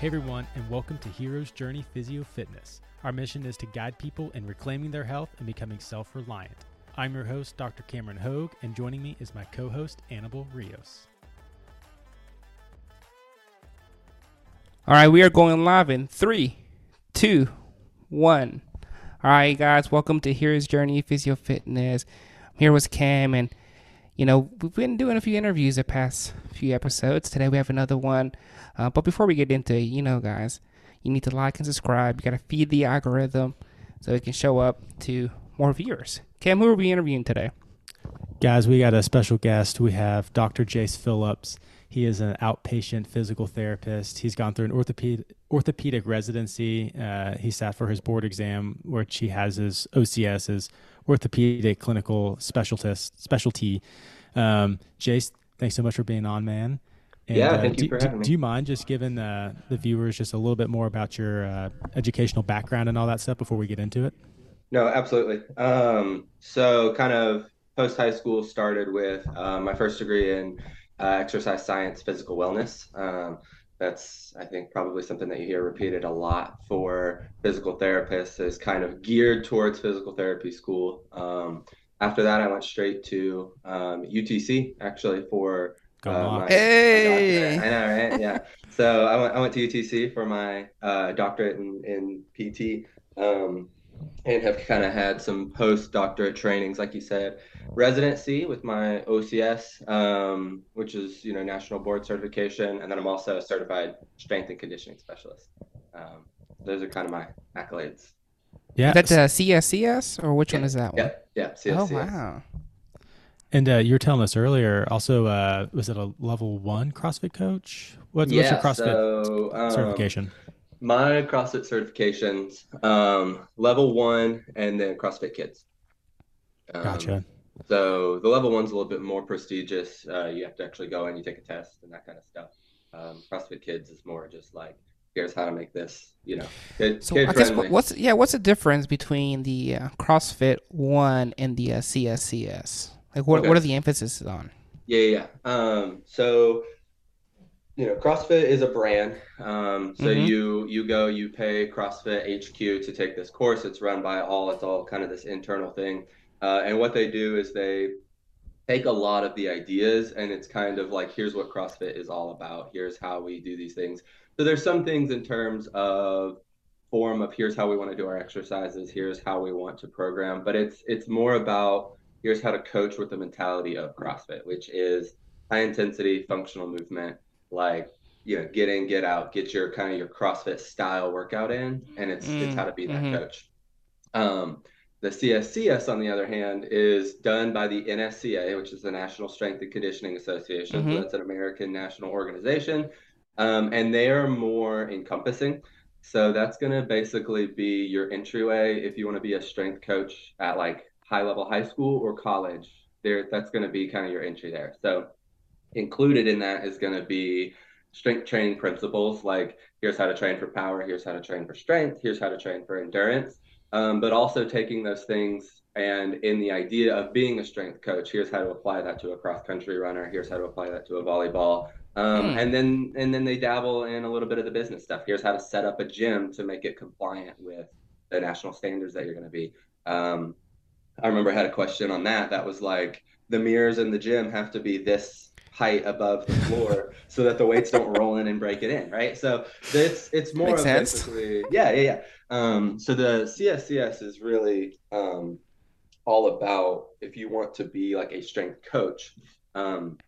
Hey everyone, and welcome to Hero's Journey Physio Fitness. Our mission is to guide people in reclaiming their health and becoming self reliant. I'm your host, Dr. Cameron Hogue, and joining me is my co host, Annabelle Rios. All right, we are going live in three, two, one. All right, guys, welcome to Hero's Journey Physio Fitness. I'm here with Cam, and you know we've been doing a few interviews the past few episodes. Today we have another one. Uh, but before we get into it, you know, guys, you need to like and subscribe. You got to feed the algorithm so it can show up to more viewers. Cam, who are we interviewing today? Guys, we got a special guest. We have Dr. Jace Phillips. He is an outpatient physical therapist. He's gone through an orthopedic orthopedic residency. Uh, he sat for his board exam, which he has his OCS, his orthopedic clinical specialist specialty. Um, Jace, thanks so much for being on, man. And, yeah, uh, thank do, you for do, having me. do you mind just giving uh, the viewers just a little bit more about your uh, educational background and all that stuff before we get into it? No, absolutely. Um, so, kind of post high school started with uh, my first degree in uh, exercise science, physical wellness. Um, that's, I think, probably something that you hear repeated a lot for physical therapists is kind of geared towards physical therapy school. Um, after that, I went straight to um, UTC actually for Go uh, on. my- Hey! I know, right? Yeah. So I went, I went to UTC for my uh, doctorate in, in PT um, and have kind of had some post-doctorate trainings, like you said, residency with my OCS, um, which is, you know, national board certification. And then I'm also a certified strength and conditioning specialist. Um, those are kind of my accolades. Yeah. Is that uh, CSCS or which one is that one? Yeah. Yeah. CSCS. Oh wow! And uh, you were telling us earlier, also, uh, was it a level one CrossFit coach? What, what's your CrossFit so, um, certification? My CrossFit certifications, um, level one, and then CrossFit Kids. Um, Gotcha. So the level one's a little bit more prestigious. Uh, you have to actually go and you take a test, and that kind of stuff. Um, CrossFit Kids is more just like, here's how to make this, you know, kid, So kid I guess friendly. what's yeah, what's the difference between the uh, CrossFit One and the uh, CSCS? Like, what Okay. what are the emphasis on? Yeah, yeah. Um, so you know, CrossFit is a brand. Um, so Mhm. you you go, you pay CrossFit HQ to take this course. It's run by all. It's all kind of this internal thing. Uh, and what they do is they take a lot of the ideas, and it's kind of like, here's what CrossFit is all about. Here's how we do these things. So there's some things in terms of form of here's how we want to do our exercises. Here's how we want to program. But it's it's more about here's how to coach with the mentality of CrossFit, which is high intensity functional movement, like you know, get in, get out, get your kind of your CrossFit style workout in, and it's it's Mm, how to be that mhm. coach. Um, the CSCS, on the other hand, is done by the NSCA, which is the National Strength and Conditioning Association. Mhm. So that's an American national organization, um, and they are more encompassing. So that's going to basically be your entryway if you want to be a strength coach at like high level high school or college. There, that's going to be kind of your entry there. So included in that is going to be strength training principles like here's how to train for power, here's how to train for strength, here's how to train for endurance. Um, but also taking those things and in the idea of being a strength coach, here's how to apply that to a cross country runner, here's how to apply that to a volleyball. Um, Hmm. and then and then they dabble in a little bit of the business stuff. Here's how to set up a gym to make it compliant with the national standards that you're going to be. Um, I remember I had a question on that. That was like the mirrors in the gym have to be this height above the floor so that the weights don't roll in and break it in, right? So it's it's more Makes of sense. basically yeah yeah yeah. Um, so the CSCS is really um, all about if you want to be like a strength coach, um,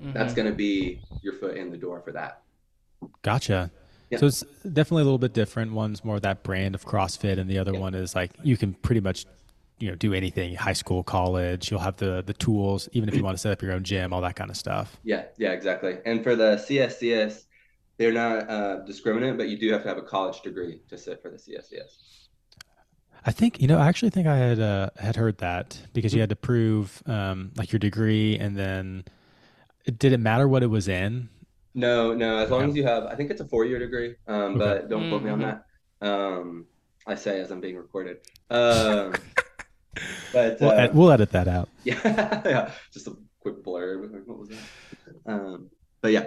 that's Mhm. going to be your foot in the door for that. Gotcha. Yeah. So it's definitely a little bit different. One's more that brand of CrossFit, and the other Yeah. one is like you can pretty much, you know, do anything. High school, college, you'll have the the tools, even if you want to set up your own gym, all that kind of stuff. Yeah, yeah, exactly. And for the CSCS, they're not uh, discriminate, but you do have to have a college degree to sit for the CSCS. I think you know. I actually think I had uh, had heard that because you had to prove um, like your degree, and then did it matter what it was in? No, no, as long Okay. as you have, I think it's a four-year degree, um, Okay. but don't quote me on Mhm. that. Um, I say as I'm being recorded. Um, but We'll, uh, ed- we'll edit that out. yeah, yeah, just a quick blurb. What was that? Um, but yeah,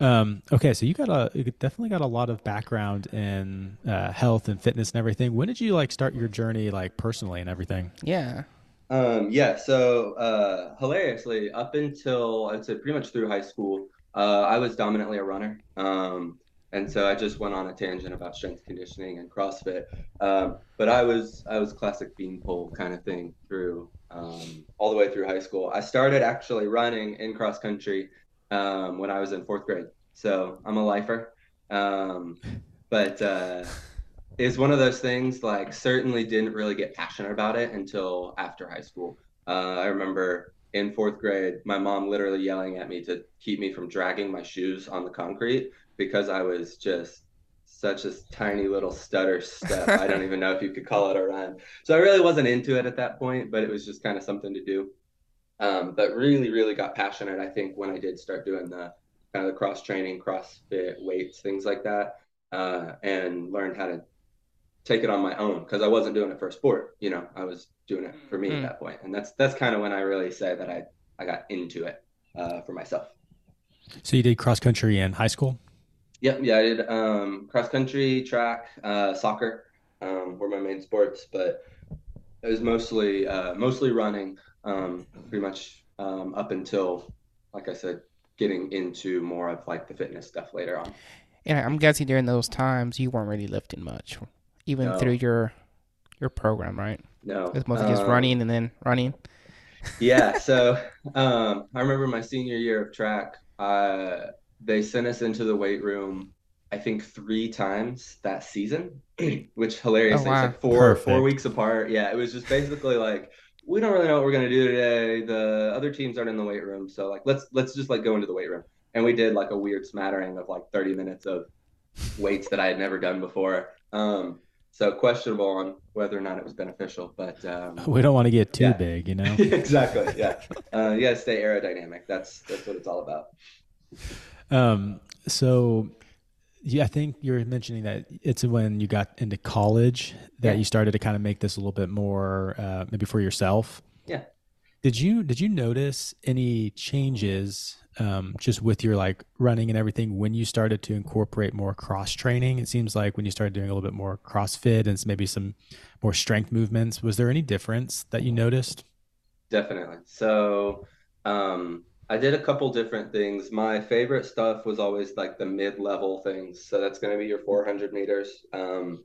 Um, okay, so you got a you definitely got a lot of background in uh, health and fitness and everything. When did you like start your journey, like personally and everything? Yeah. Um, yeah, so uh, hilariously, up until I'd say pretty much through high school, uh, I was dominantly a runner. Um, and so I just went on a tangent about strength conditioning and CrossFit. Um, but I was I was classic beanpole kind of thing through um, all the way through high school. I started actually running in cross country um, when I was in fourth grade. So I'm a lifer. Um, but uh, it's one of those things like certainly didn't really get passionate about it until after high school. Uh, I remember in fourth grade, my mom literally yelling at me to keep me from dragging my shoes on the concrete because I was just such a tiny little stutter step. I don't even know if you could call it a run. So I really wasn't into it at that point, but it was just kind of something to do. Um, but really, really got passionate, I think, when I did start doing the kind of the cross training, CrossFit, weights, things like that, uh, and learned how to take it on my own because I wasn't doing it for a sport. You know, I was doing it for me mm. at that point, and that's that's kind of when I really say that I I got into it uh, for myself. So you did cross country in high school. Yep, yeah, I did um, cross country, track, uh, soccer um, were my main sports, but it was mostly uh, mostly running, um, pretty much um, up until, like I said, getting into more of like the fitness stuff later on. Yeah, I'm guessing during those times you weren't really lifting much, even no. through your your program, right? No, it's mostly just um, running and then running. yeah, so um, I remember my senior year of track. Uh, they sent us into the weight room I think three times that season, which hilarious. Oh, wow. like four Perfect. four weeks apart. Yeah, it was just basically like we don't really know what we're gonna do today. The other teams aren't in the weight room, so like let's let's just like go into the weight room. And we did like a weird smattering of like 30 minutes of weights that I had never done before. Um, so questionable on whether or not it was beneficial, but um, we don't want to get too yeah. big, you know. exactly. Yeah. Uh, you got to stay aerodynamic. That's that's what it's all about. Um, so yeah, I think you're mentioning that it's when you got into college that yeah. you started to kind of make this a little bit more uh, maybe for yourself. Yeah. Did you did you notice any changes um, just with your like running and everything when you started to incorporate more cross training? It seems like when you started doing a little bit more CrossFit and maybe some more strength movements, was there any difference that you noticed? Definitely. So um, I did a couple different things. My favorite stuff was always like the mid-level things. So that's going to be your 400 meters, um,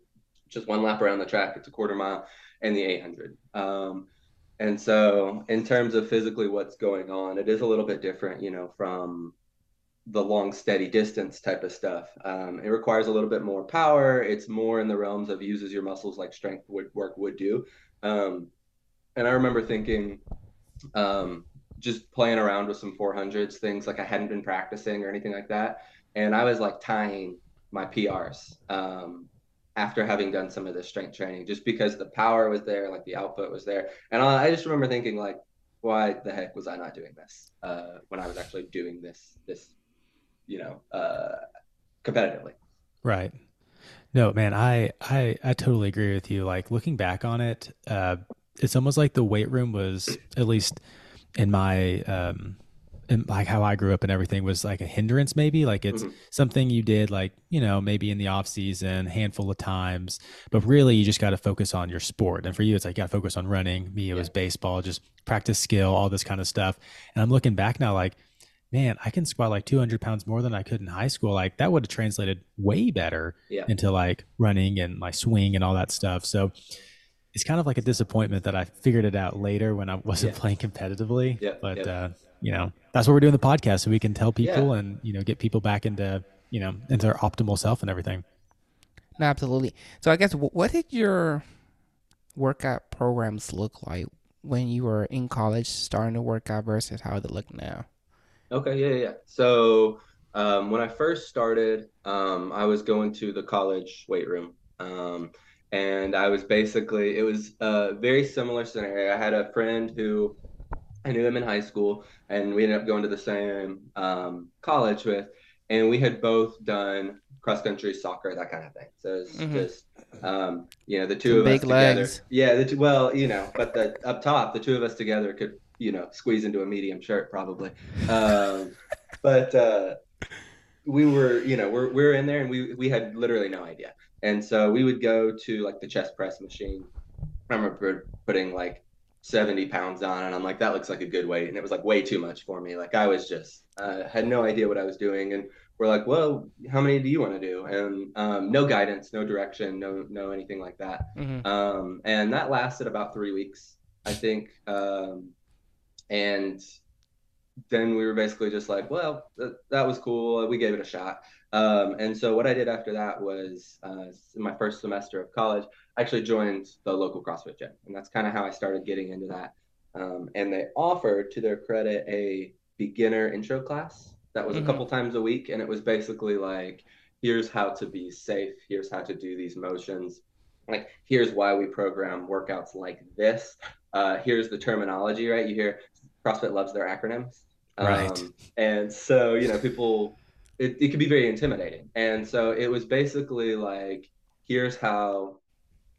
just one lap around the track. It's a quarter mile, and the 800. And so, in terms of physically what's going on, it is a little bit different, you know, from the long, steady distance type of stuff. Um, it requires a little bit more power. It's more in the realms of uses your muscles like strength would, work would do. Um, and I remember thinking, um, just playing around with some 400s, things like I hadn't been practicing or anything like that. And I was like tying my PRs um, after having done some of this strength training, just because the power was there, like the output was there. And I, I just remember thinking, like, why the heck was I not doing this uh, when I was actually doing this, this, you know, uh, competitively? Right. No, man, I, I, I totally agree with you. Like looking back on it, uh, it's almost like the weight room was at least – in my um and like how I grew up and everything was like a hindrance maybe like it's mm-hmm. something you did like you know maybe in the off season handful of times but really you just got to focus on your sport and for you it's like you got to focus on running me it yeah. was baseball just practice skill all this kind of stuff and I'm looking back now like man I can squat like 200 pounds more than I could in high school like that would have translated way better yeah. into like running and my swing and all that stuff so it's kind of like a disappointment that I figured it out later when I wasn't yeah. playing competitively. But. Uh, you know, that's what we're doing the podcast so we can tell people yeah. and you know get people back into you know into their optimal self and everything. No, absolutely. So I guess what did your workout programs look like when you were in college starting to work out versus how they look now? Okay, yeah, yeah. So um, when I first started, um, I was going to the college weight room. Um, and I was basically it was a very similar scenario. I had a friend who I knew him in high school, and we ended up going to the same um, college with, and we had both done cross country, soccer, that kind of thing. So it's mm-hmm. just um, you know the two Some of us legs. together. Yeah, the two, well, you know, but the up top, the two of us together could you know squeeze into a medium shirt probably. Um, but uh, we were, you know, we're we're in there and we we had literally no idea. And so we would go to like the chest press machine. I remember putting like 70 pounds on and I'm like, that looks like a good weight. And it was like way too much for me. Like I was just uh, had no idea what I was doing. And we're like, well, how many do you want to do? And um, no guidance, no direction, no no anything like that. Mm-hmm. Um, and that lasted about three weeks, I think. Um, and then we were basically just like, well, th- that was cool. We gave it a shot. Um, and so what I did after that was uh, in my first semester of college, I actually joined the local CrossFit gym, and that's kind of how I started getting into that. Um, and they offered, to their credit, a beginner intro class that was mm-hmm. a couple times a week, and it was basically like, here's how to be safe, here's how to do these motions, like here's why we program workouts like this. Uh, here's the terminology, right? You hear CrossFit loves their acronyms. Right. Um, and so, you know, people, it, it can be very intimidating. And so it was basically like, here's how,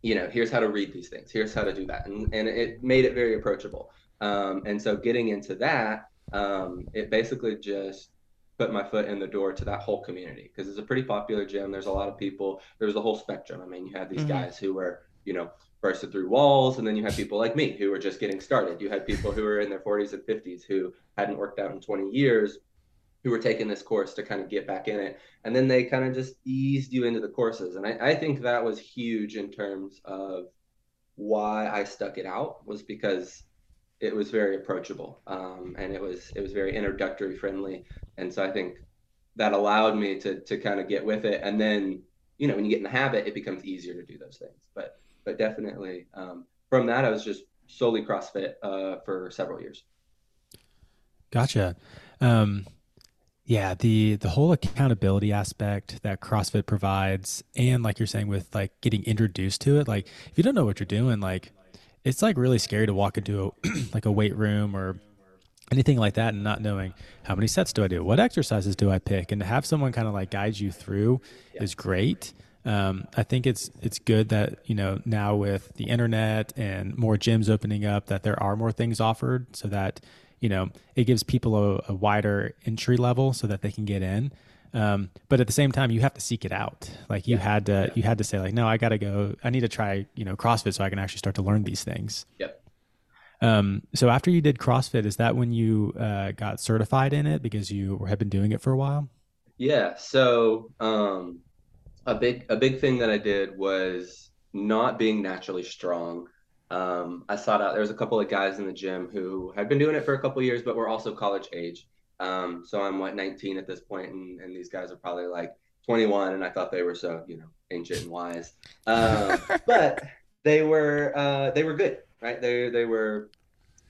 you know, here's how to read these things, here's how to do that. And, and it made it very approachable. Um, and so getting into that, um, it basically just put my foot in the door to that whole community because it's a pretty popular gym. There's a lot of people, there's a whole spectrum. I mean, you had these mm-hmm. guys who were, you know, bursted through walls. And then you had people like me who were just getting started. You had people who were in their 40s and 50s who hadn't worked out in 20 years who were taking this course to kind of get back in it. And then they kind of just eased you into the courses. And I, I think that was huge in terms of why I stuck it out was because it was very approachable um, and it was it was very introductory friendly. And so I think that allowed me to to kind of get with it. And then you know when you get in the habit, it becomes easier to do those things. But but definitely um, from that, I was just solely CrossFit uh, for several years. Gotcha. Um, yeah, the the whole accountability aspect that CrossFit provides, and like you're saying, with like getting introduced to it, like if you don't know what you're doing, like it's like really scary to walk into a, like a weight room or anything like that and not knowing how many sets do I do, what exercises do I pick, and to have someone kind of like guide you through yeah. is great. Um, I think it's it's good that you know now with the internet and more gyms opening up that there are more things offered so that you know it gives people a, a wider entry level so that they can get in. Um, but at the same time, you have to seek it out. Like you yeah. had to yeah. you had to say like, no, I got to go. I need to try you know CrossFit so I can actually start to learn these things. Yep. Um, so after you did CrossFit, is that when you uh, got certified in it because you had been doing it for a while? Yeah. So um, a big a big thing that I did was not being naturally strong. Um, I sought out. There was a couple of guys in the gym who had been doing it for a couple years, but were also college age. Um, so I'm what 19 at this point, and, and these guys are probably like 21, and I thought they were so you know ancient and wise. Um, but they were uh, they were good, right? They they were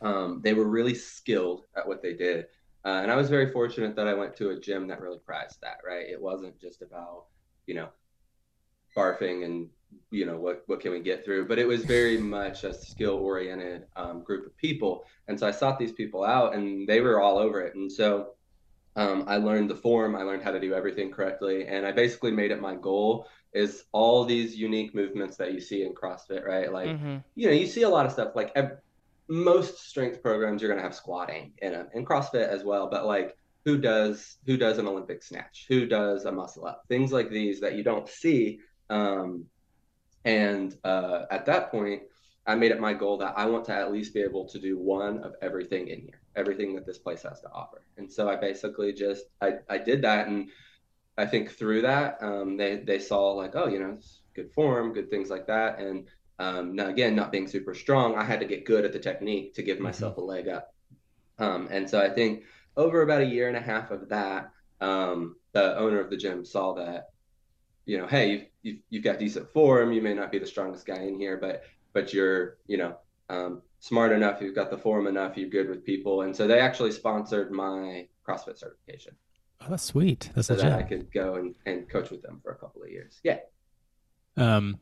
um, they were really skilled at what they did. Uh, and I was very fortunate that I went to a gym that really prized that, right? It wasn't just about, you know, barfing and you know what what can we get through? But it was very much a skill oriented um, group of people. And so i sought these people out and they were all over it. And so um, i learned the form i learned how to do everything correctly and i basically made it my goal is all these unique movements that you see in crossfit right? Like mm-hmm. you know you see a lot of stuff like most strength programs you're going to have squatting in them and crossfit as well. But like who does who does an olympic snatch? Who does a muscle up? Things like these that you don't see um, and uh, at that point, I made it my goal that I want to at least be able to do one of everything in here, everything that this place has to offer. And so I basically just I, I did that, and I think through that um, they they saw like oh you know good form, good things like that, and um, now again not being super strong, I had to get good at the technique to give mm-hmm. myself a leg up. Um, and so I think over about a year and a half of that, um, the owner of the gym saw that you know, hey, you've, you've got decent form. You may not be the strongest guy in here, but but you're you know um, smart enough. You've got the form enough. You're good with people, and so they actually sponsored my CrossFit certification. Oh, that's sweet. That's so that I could go and, and coach with them for a couple of years. Yeah. Um,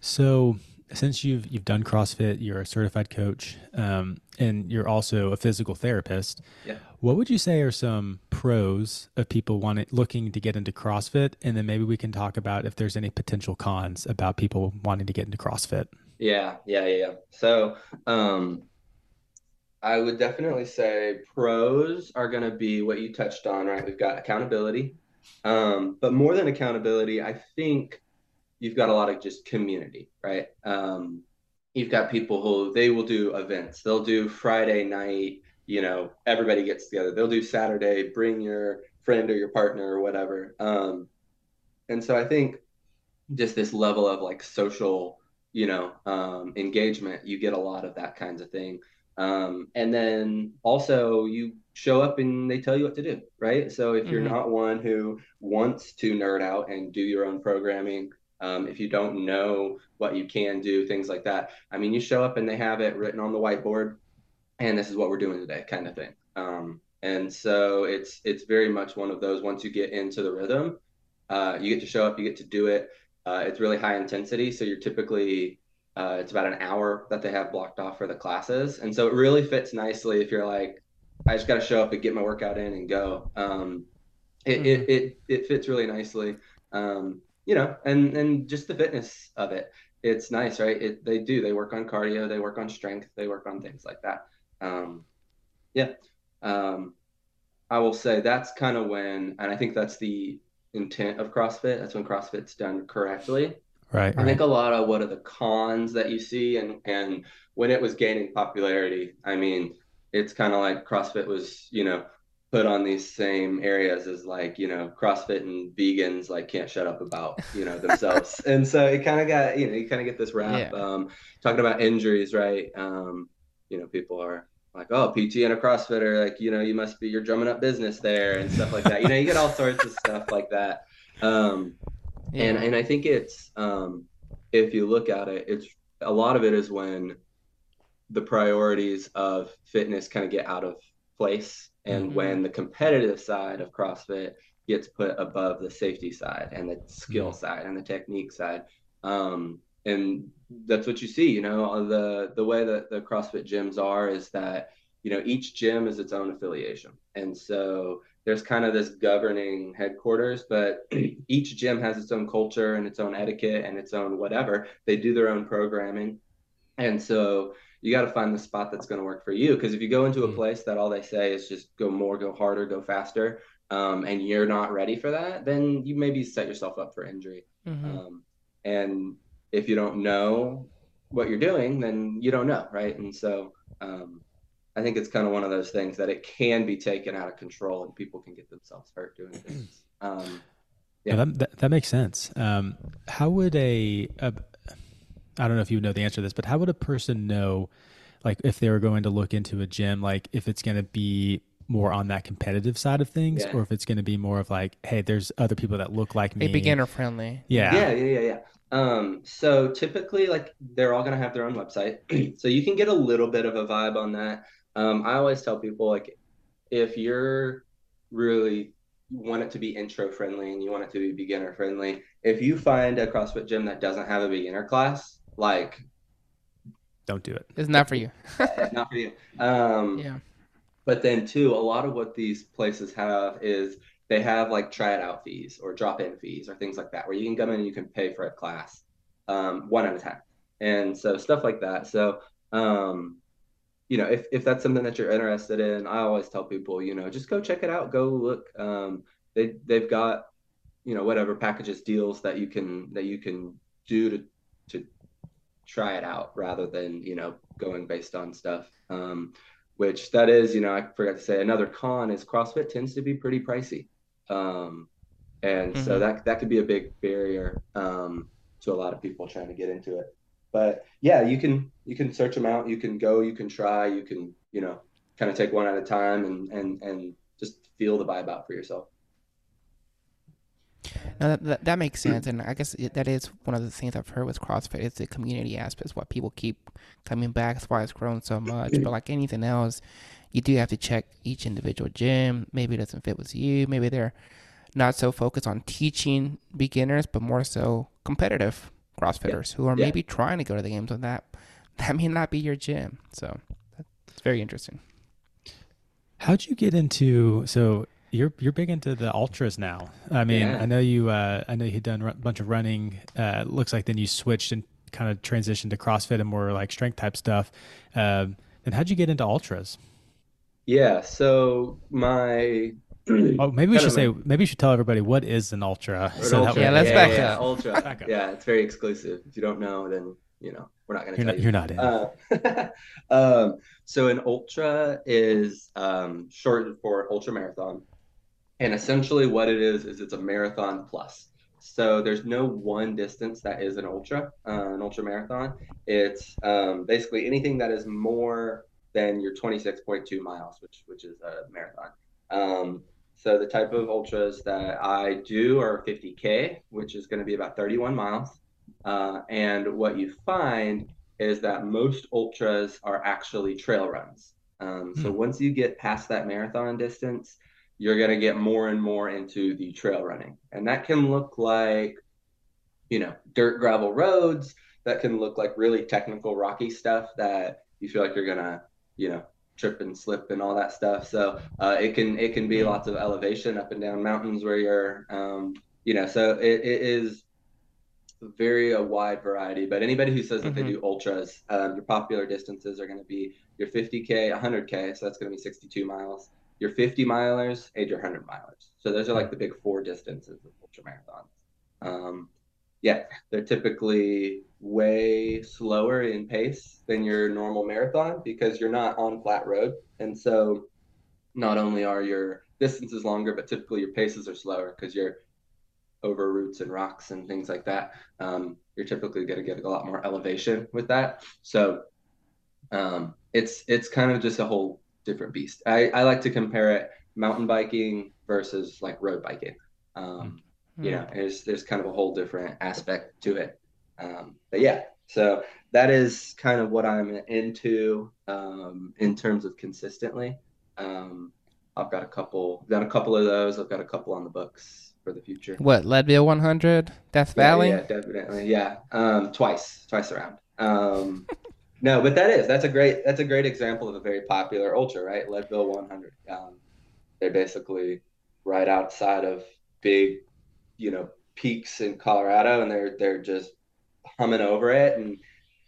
so since you've you've done CrossFit, you're a certified coach, um, and you're also a physical therapist. Yeah. What would you say are some pros of people wanting looking to get into CrossFit, and then maybe we can talk about if there's any potential cons about people wanting to get into CrossFit. Yeah, yeah, yeah. So, um, I would definitely say pros are going to be what you touched on, right? We've got accountability. Um, but more than accountability, I think you've got a lot of just community, right? Um, you've got people who they will do events. They'll do Friday night, you know, everybody gets together. They'll do Saturday, bring your friend or your partner or whatever. Um, and so I think just this level of like social, you know, um, engagement, you get a lot of that kinds of thing. Um, and then also you show up and they tell you what to do, right? So if you're mm-hmm. not one who wants to nerd out and do your own programming, um, if you don't know what you can do, things like that. I mean, you show up and they have it written on the whiteboard, and this is what we're doing today, kind of thing. Um, and so it's it's very much one of those. Once you get into the rhythm, uh, you get to show up, you get to do it. Uh, it's really high intensity, so you're typically uh, it's about an hour that they have blocked off for the classes, and so it really fits nicely if you're like, I just got to show up and get my workout in and go. Um, it, mm-hmm. it, it it fits really nicely. Um, you know, and and just the fitness of it. It's nice, right? It they do. They work on cardio, they work on strength, they work on things like that. Um, yeah. Um, I will say that's kind of when, and I think that's the intent of CrossFit. That's when CrossFit's done correctly. Right. I right. think a lot of what are the cons that you see, and and when it was gaining popularity, I mean, it's kind of like CrossFit was, you know, put on these same areas as like you know CrossFit and vegans like can't shut up about you know themselves, and so it kind of got you know you kind of get this rap. Yeah. Um, talking about injuries, right? Um, you know, people are like, oh, PT and a CrossFitter, like you know, you must be you're drumming up business there and stuff like that. you know, you get all sorts of stuff like that. Um, yeah. and and I think it's um, if you look at it, it's a lot of it is when the priorities of fitness kind of get out of place and mm-hmm. when the competitive side of CrossFit gets put above the safety side and the skill mm-hmm. side and the technique side. Um, and that's what you see, you know, the, the way that the CrossFit gyms are is that, you know, each gym is its own affiliation. And so there's kind of this governing headquarters, but each gym has its own culture and its own etiquette and its own whatever. They do their own programming. And so you got to find the spot that's going to work for you. Because if you go into a mm-hmm. place that all they say is just go more, go harder, go faster, um, and you're not ready for that, then you maybe set yourself up for injury. Mm-hmm. Um, and if you don't know what you're doing, then you don't know, right? And so um, I think it's kind of one of those things that it can be taken out of control and people can get themselves hurt doing things. Um, yeah, that, that, that, makes sense. Um, how would a, a I don't know if you know the answer to this, but how would a person know, like, if they were going to look into a gym, like, if it's going to be more on that competitive side of things, yeah. or if it's going to be more of like, hey, there's other people that look like me, beginner friendly. Yeah, yeah, yeah, yeah, yeah. Um, so typically, like, they're all going to have their own website, so you can get a little bit of a vibe on that. Um, I always tell people like, if you're really want it to be intro friendly and you want it to be beginner friendly, if you find a CrossFit gym that doesn't have a beginner class, like don't do it. It's not for you. not for you. Um, yeah. But then too, a lot of what these places have is they have like try it out fees or drop in fees or things like that, where you can come in and you can pay for a class um, one at a time, and so stuff like that. So um, you know, if if that's something that you're interested in, I always tell people, you know, just go check it out, go look. Um, they they've got you know whatever packages deals that you can that you can do to to try it out rather than you know going based on stuff. Um, which that is you know i forgot to say another con is crossfit tends to be pretty pricey. Um, and mm-hmm. so that that could be a big barrier um, to a lot of people trying to get into it. But yeah you can you can search them out. You can go you can try. You can you know kind of take one at a time and and and just feel the vibe out for yourself no, that, that, that, makes sense, and I guess it, that is one of the things I've heard with CrossFit is the community aspect. Why people keep coming back. That's why it's grown so much. But like anything else, you do have to check each individual gym. Maybe it doesn't fit with you. Maybe they're not so focused on teaching beginners, but more so competitive CrossFitters yeah. who are yeah. maybe trying to go to the games. And that that may not be your gym. So it's very interesting. How'd you get into so you're you're big into the ultras now. I mean, yeah. I know you. Uh, I know you had done a bunch of running. Uh, looks like then you switched and kind of transitioned to CrossFit and more like strength type stuff. Um, and how'd you get into ultras? Yeah, so my oh, maybe we should of say like- maybe we should tell everybody what is an ultra. Or an so that ultra. Yeah, let's yeah, back yeah, up. Ultra. Back up. Yeah, it's very exclusive. If you don't know, then you know we're not going to You're not, you. you're not in. Uh, um, so an ultra is um, short for ultra marathon, and essentially what it is is it's a marathon plus. So there's no one distance that is an ultra, uh, an ultra marathon. It's um, basically anything that is more than your 26.2 miles, which which is a marathon. Um, so the type of ultras that I do are 50k, which is going to be about 31 miles. Uh, and what you find is that most ultras are actually trail runs. Um, so Hmm. once you get past that marathon distance, you're going to get more and more into the trail running. And that can look like, you know, dirt gravel roads. That can look like really technical rocky stuff that you feel like you're going to, you know, trip and slip and all that stuff. So uh, it can it can be lots of elevation up and down mountains where you're, um, you know, so it, it is very a wide variety. But anybody who says that they Mhm. do ultras, um, your popular distances are going to be your 50k, 100k, so that's going to be 62 miles. Your 50 milers and your 100 milers. So those are like the big four distances of ultra marathons. Um, yeah, they're typically way slower in pace than your normal marathon because you're not on flat road. And so not only are your distances longer, but typically your paces are slower because you're over roots and rocks and things like that. Um, you're typically going to get a lot more elevation with that. So um, it's it's kind of just a whole different beast. I, I like to compare it mountain biking versus like road biking. Um, you know there's there's kind of a whole different aspect to it. Um, but yeah so that is kind of what i'm into um, in terms of consistently. Um, i've got a couple got a couple of those. I've got a couple on the books for the future. What Leadville 100, Death yeah, Valley? yeah definitely. Yeah um, twice twice around. Um, no but that is that's a great that's a great example of a very popular ultra right leadville 100 um, they're basically right outside of big you know peaks in Colorado, and they're they're just humming over it, and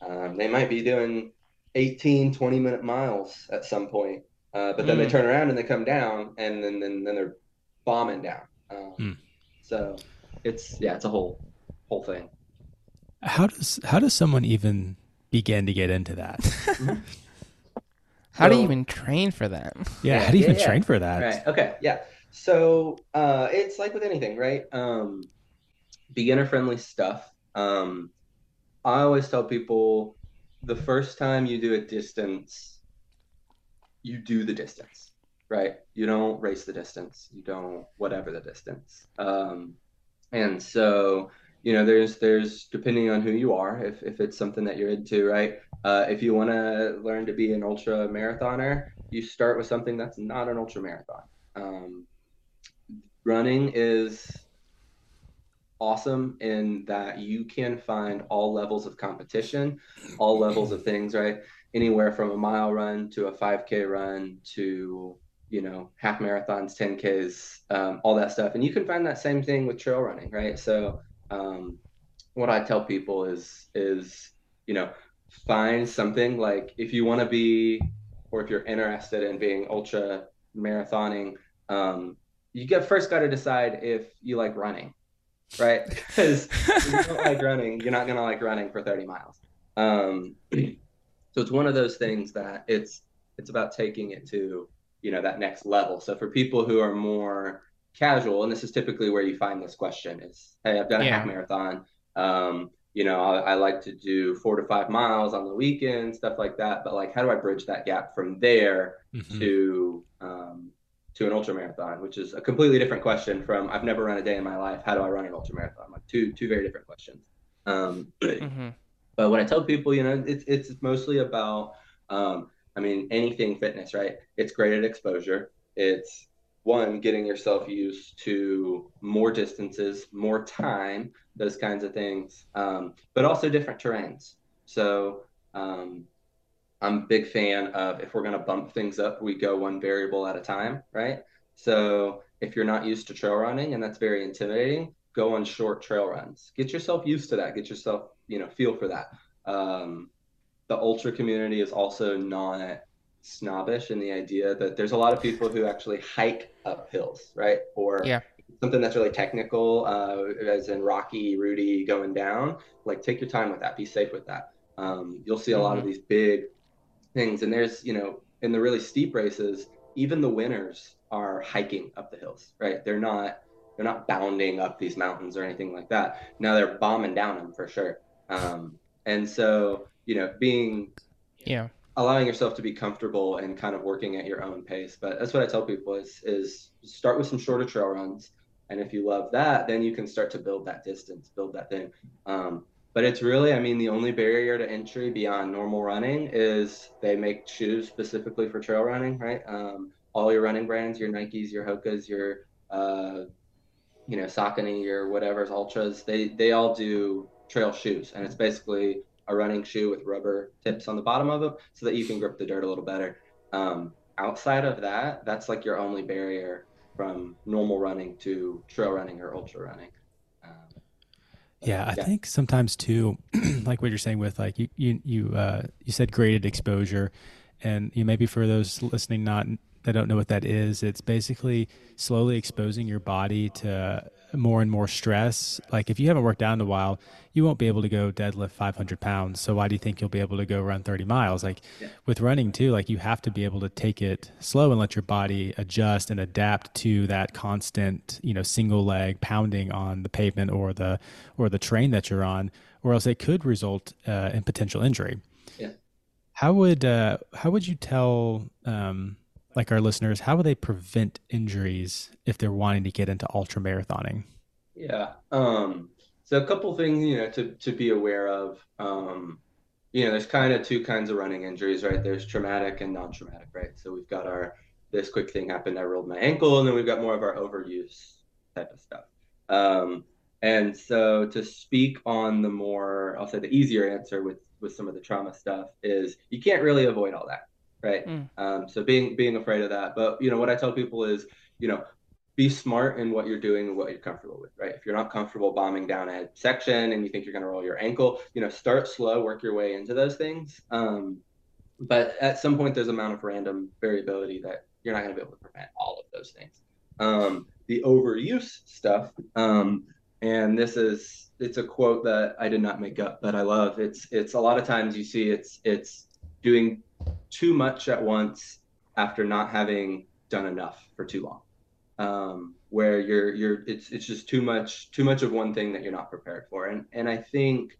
um, they might be doing 18, 20 minute miles at some point, uh, but then they Mm. turn around and they come down, and then then, then they're bombing down. Um, Mm. So it's yeah, it's a whole whole thing. How does how does someone even begin to get into that? How do you even train for that? Yeah, Yeah, how do you yeah, even yeah. train for that? Right. Okay. Yeah. So uh, it's like with anything, right? Um, beginner friendly stuff. Um, I always tell people the first time you do a distance, you do the distance, right? You don't race the distance. You don't whatever the distance. Um, and so you know, there's there's depending on who you are, if if it's something that you're into, right? Uh, if you want to learn to be an ultra marathoner, you start with something that's not an ultra marathon. Um, running is awesome in that you can find all levels of competition, all levels of things, right? Anywhere from a mile run to a 5K run to, you know, half marathons, 10Ks, um, all that stuff. And you can find that same thing with trail running, right? So, um, what I tell people is, is, you know, find something like if you want to be, or if you're interested in being ultra marathoning, um, you get first got to decide if you like running, right? Because if you don't like running, you're not gonna like running for 30 miles. Um, so it's one of those things that it's it's about taking it to you know that next level. So for people who are more casual, and this is typically where you find this question is, hey, I've done a Yeah. half marathon. Um, you know, I, I like to do four to five miles on the weekend, stuff like that. But like, how do I bridge that gap from there Mhm. to um, to an ultra marathon, which is a completely different question from I've never run a day in my life. How do I run an ultra marathon? Like two two very different questions. Um, hmm but when I tell people, you know, it's it's mostly about, um, I mean, anything fitness, right? It's graded exposure. It's one getting yourself used to more distances, more time, those kinds of things, um, but also different terrains. So um, I'm a big fan of if we're going to bump things up, we go one variable at a time, right? So if you're not used to trail running and that's very intimidating, go on short trail runs. Get yourself used to that. Get yourself, you know, feel for that. Um, the ultra community is also not snobbish in the idea that there's a lot of people who actually hike up hills, right? Or yeah. something that's really technical, uh, as in rocky, rooty going down. Like, take your time with that. Be safe with that. Um, you'll see a mm-hmm. lot of mm-hmm. these big things, and there's, you know, in the really steep races, even the winners are hiking up the hills, right? They're not they're not bounding up these mountains or anything like that. Now they're bombing down them for sure. Um, and so, you know, being yeah allowing yourself to be comfortable and kind of working at your own pace. But that's what I tell people is is start with some shorter trail runs, and if you love that, then you can start to build that distance, build that thing. Um, but it's really, I mean, the only barrier to entry beyond normal running is they make shoes specifically for trail running, right? Um, all your running brands, your Nikes, your Hokas, your uh, you know Saucony, your whatever's Altras, they they all do trail shoes, and it's basically a running shoe with rubber tips on the bottom of them so that you can grip the dirt a little better. Um, outside of that, that's like your only barrier from normal running to trail running or ultra running. Um, yeah, I yeah. think sometimes too, like what you're saying with like you you you uh, you said graded exposure, and you maybe for those listening not that don't know what that is, it's basically slowly exposing your body to more and more stress. Like if you haven't worked out in a while, you won't be able to go deadlift 500 pounds. So why do you think you'll be able to go run 30 miles? Like yeah. with running too, like you have to be able to take it slow and let your body adjust and adapt to that constant, you know, single leg pounding on the pavement or the or the train that you're on, or else it could result uh, in potential injury. Yeah. How would uh, how would you tell um, like our listeners, how would they prevent injuries if they're wanting to get into ultra marathoning? Yeah. Um, so a couple things, you know, to, to be aware of. Um, you know, there's kind of two kinds of running injuries, right? There's traumatic and non-traumatic, right? So we've got our this quick thing happened, I rolled my ankle, and then we've got more of our overuse type of stuff. Um, and so to speak on the more, I'll say the easier answer with with some of the trauma stuff is you can't really avoid all that right? Mm. Um, so being being afraid of that. But you know what I tell people is, you know, be smart in what you're doing and what you're comfortable with, right? If you're not comfortable bombing down a section and you think you're going to roll your ankle, you know, start slow, work your way into those things. Um, but at some point, there's an amount of random variability that you're not going to be able to prevent all of those things. Um, the overuse stuff, um, and this is it's a quote that I did not make up, but I love. It's it's a lot of times you see it's it's doing too much at once after not having done enough for too long. Um, where you're you're it's it's just too much too much of one thing that you're not prepared for. And and I think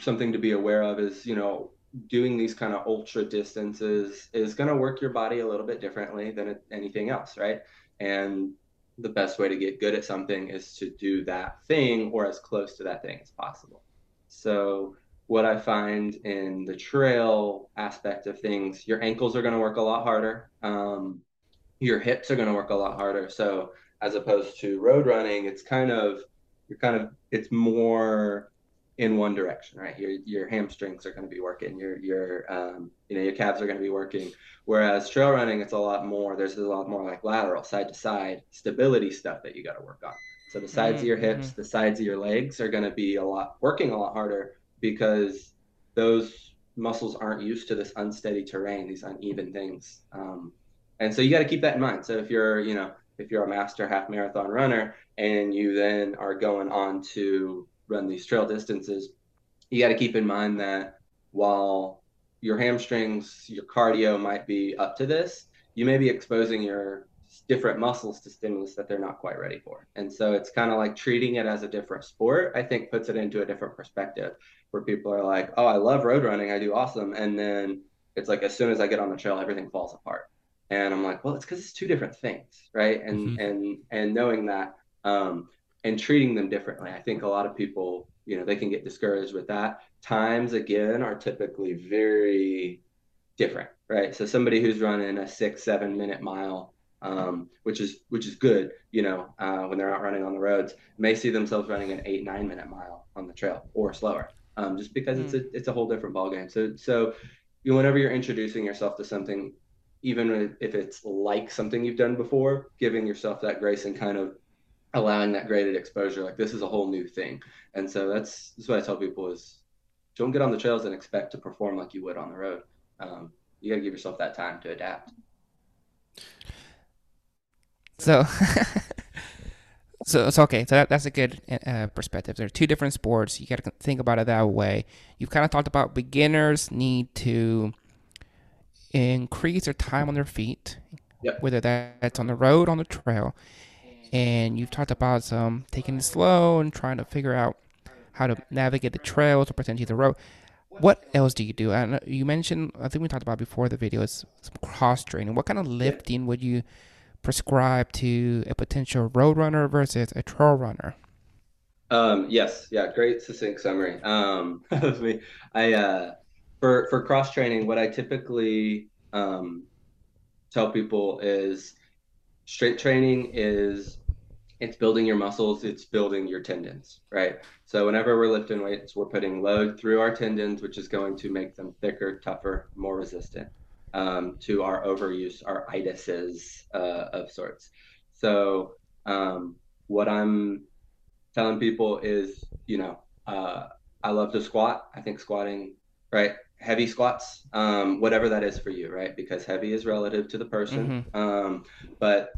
something to be aware of is you know doing these kind of ultra distances is going to work your body a little bit differently than anything else, right? And the best way to get good at something is to do that thing or as close to that thing as possible. So what I find in the trail aspect of things, your ankles are going to work a lot harder. Um, your hips are going to work a lot harder. So as opposed to road running, it's kind of you're kind of it's more in one direction, right? Your your hamstrings are going to be working. Your your um, you know your calves are going to be working. Whereas trail running, it's a lot more. There's a lot more like lateral, side to side stability stuff that you got to work on. So the sides mm-hmm. of your hips, mm-hmm. the sides of your legs are going to be a lot working a lot harder because those muscles aren't used to this unsteady terrain, these uneven things. Um, and so you got to keep that in mind. So if you're, you know, if you're a master half marathon runner and you then are going on to run these trail distances, you got to keep in mind that while your hamstrings, your cardio might be up to this, you may be exposing your different muscles to stimulus that they're not quite ready for. And so it's kind of like treating it as a different sport, I think puts it into a different perspective where people are like, oh, I love road running. I do awesome. And then it's like, as soon as I get on the trail, everything falls apart. And I'm like, well, it's because it's two different things. Right. And, mm-hmm. and, and knowing that, um, and treating them differently. I think a lot of people, you know, they can get discouraged with that. Times again are typically very different, right? So somebody who's running a six, seven minute mile um, which is which is good. You know, uh, when they're out running on the roads, may see themselves running an eight nine minute mile on the trail or slower, um, just because mm. it's a it's a whole different ballgame. So so you know, whenever you're introducing yourself to something, even if it's like something you've done before, giving yourself that grace and kind of allowing that graded exposure, like this is a whole new thing. And so that's that's what I tell people is don't get on the trails and expect to perform like you would on the road. Um, you got to give yourself that time to adapt. So, so it's okay. So that, that's a good uh, perspective. There are two different sports. You got to think about it that way. You've kind of talked about beginners need to increase their time on their feet, Yep. whether that's on the road, on the trail, and you've talked about some taking it slow and trying to figure out how to navigate the trails or potentially the road. What else do you do? And you mentioned, I think we talked about before the video, is some cross training. What kind of lifting would you prescribe to a potential road runner versus a trail runner? Um, yes, yeah, great succinct summary. Um, me. I uh, for for cross training, what I typically um, tell people is strength training is it's building your muscles, it's building your tendons, right? So whenever we're lifting weights, we're putting load through our tendons, which is going to make them thicker, tougher, more resistant um, to our overuse, our itises uh, of sorts. So um, what I'm telling people is, you know, uh, I love to squat. I think squatting, right? Heavy squats, um, whatever that is for you, right? Because heavy is relative to the person. Mhm. Um, but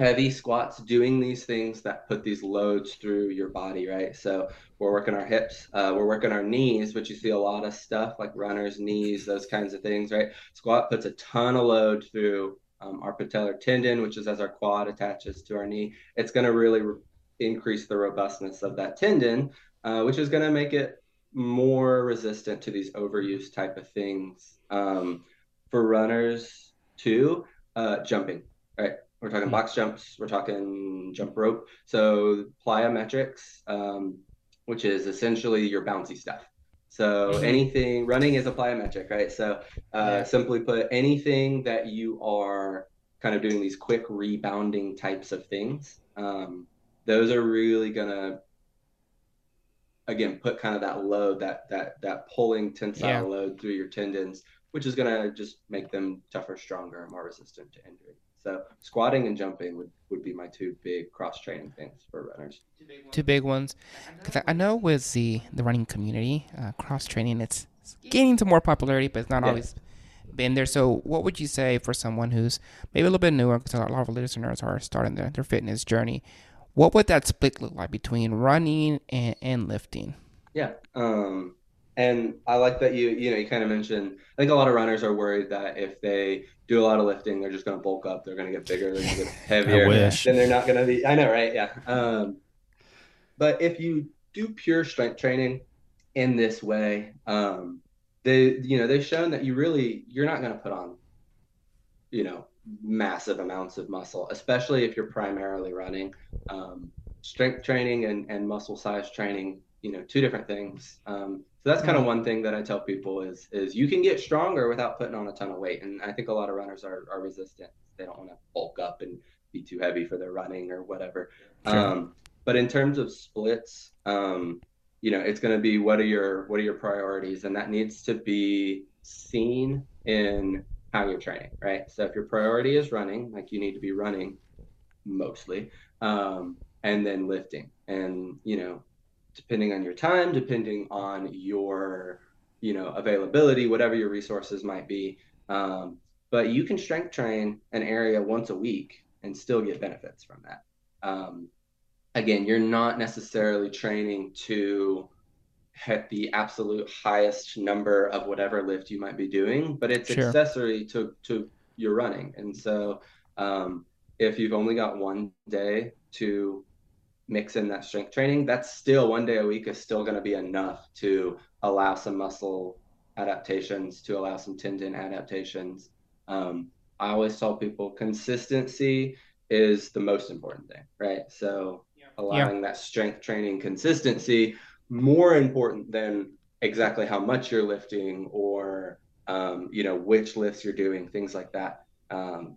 heavy squats, doing these things that put these loads through your body, right? So we're working our hips, uh, we're working our knees, which you see a lot of stuff like runners' knees, those kinds of things, right? Squat puts a ton of load through um, our patellar tendon, which is as our quad attaches to our knee. It's going to really re- increase the robustness of that tendon, uh, which is going to make it more resistant to these overuse type of things. Um, for runners too, uh, jumping, right? We're talking Mhm. box jumps, we're talking jump rope. So plyometrics, um, which is essentially your bouncy stuff. So Mhm. anything running is a plyometric, right? So uh, Yeah. simply put, anything that you are kind of doing these quick rebounding types of things, um, those are really gonna again put kind of that load, that that that pulling tensile Yeah. load through your tendons, which is gonna just make them tougher, stronger, more resistant to injury. So squatting and jumping would, would be my two big cross training things for runners. Two big ones. Because I know with the, the running community, uh, cross training, it's gaining some more popularity, but it's not Yeah. always been there. So, what would you say for someone who's maybe a little bit newer? Because a lot of our listeners are starting their, their fitness journey. What would that split look like between running and, and lifting? Yeah. Um, and I like that you, you know, you kind of mentioned, I think a lot of runners are worried that if they do a lot of lifting, they're just going to bulk up, they're going to get bigger, they're going to get heavier. Then they're not going to be, I know, right? Yeah. Um, but if you do pure strength training in this way, um, they, you know, they've shown that you really, you're not going to put on, you know, massive amounts of muscle, especially if you're primarily running. Um, strength training and, and muscle size training, you know, two different things. Um, so that's kind of one thing that I tell people is is you can get stronger without putting on a ton of weight. And I think a lot of runners are, are resistant. They don't want to bulk up and be too heavy for their running or whatever. Sure. Um, but in terms of splits, um, you know, it's going to be what are your what are your priorities, and that needs to be seen in how you're training, right? So if your priority is running, like you need to be running mostly, um, and then lifting, and you know, depending on your time, depending on your you know availability, whatever your resources might be. Um, but you can strength train an area once a week and still get benefits from that. Um, again, you're not necessarily training to hit the absolute highest number of whatever lift you might be doing, but it's Sure. accessory to to your running. And so, um, if you've only got one day to mix in that strength training, that's still one day a week is still going to be enough to allow some muscle adaptations, to allow some tendon adaptations. Um, I always tell people consistency is the most important thing, right? So allowing that strength training consistency more important than exactly how much you're lifting or um, you know which lifts you're doing, things like that. Um,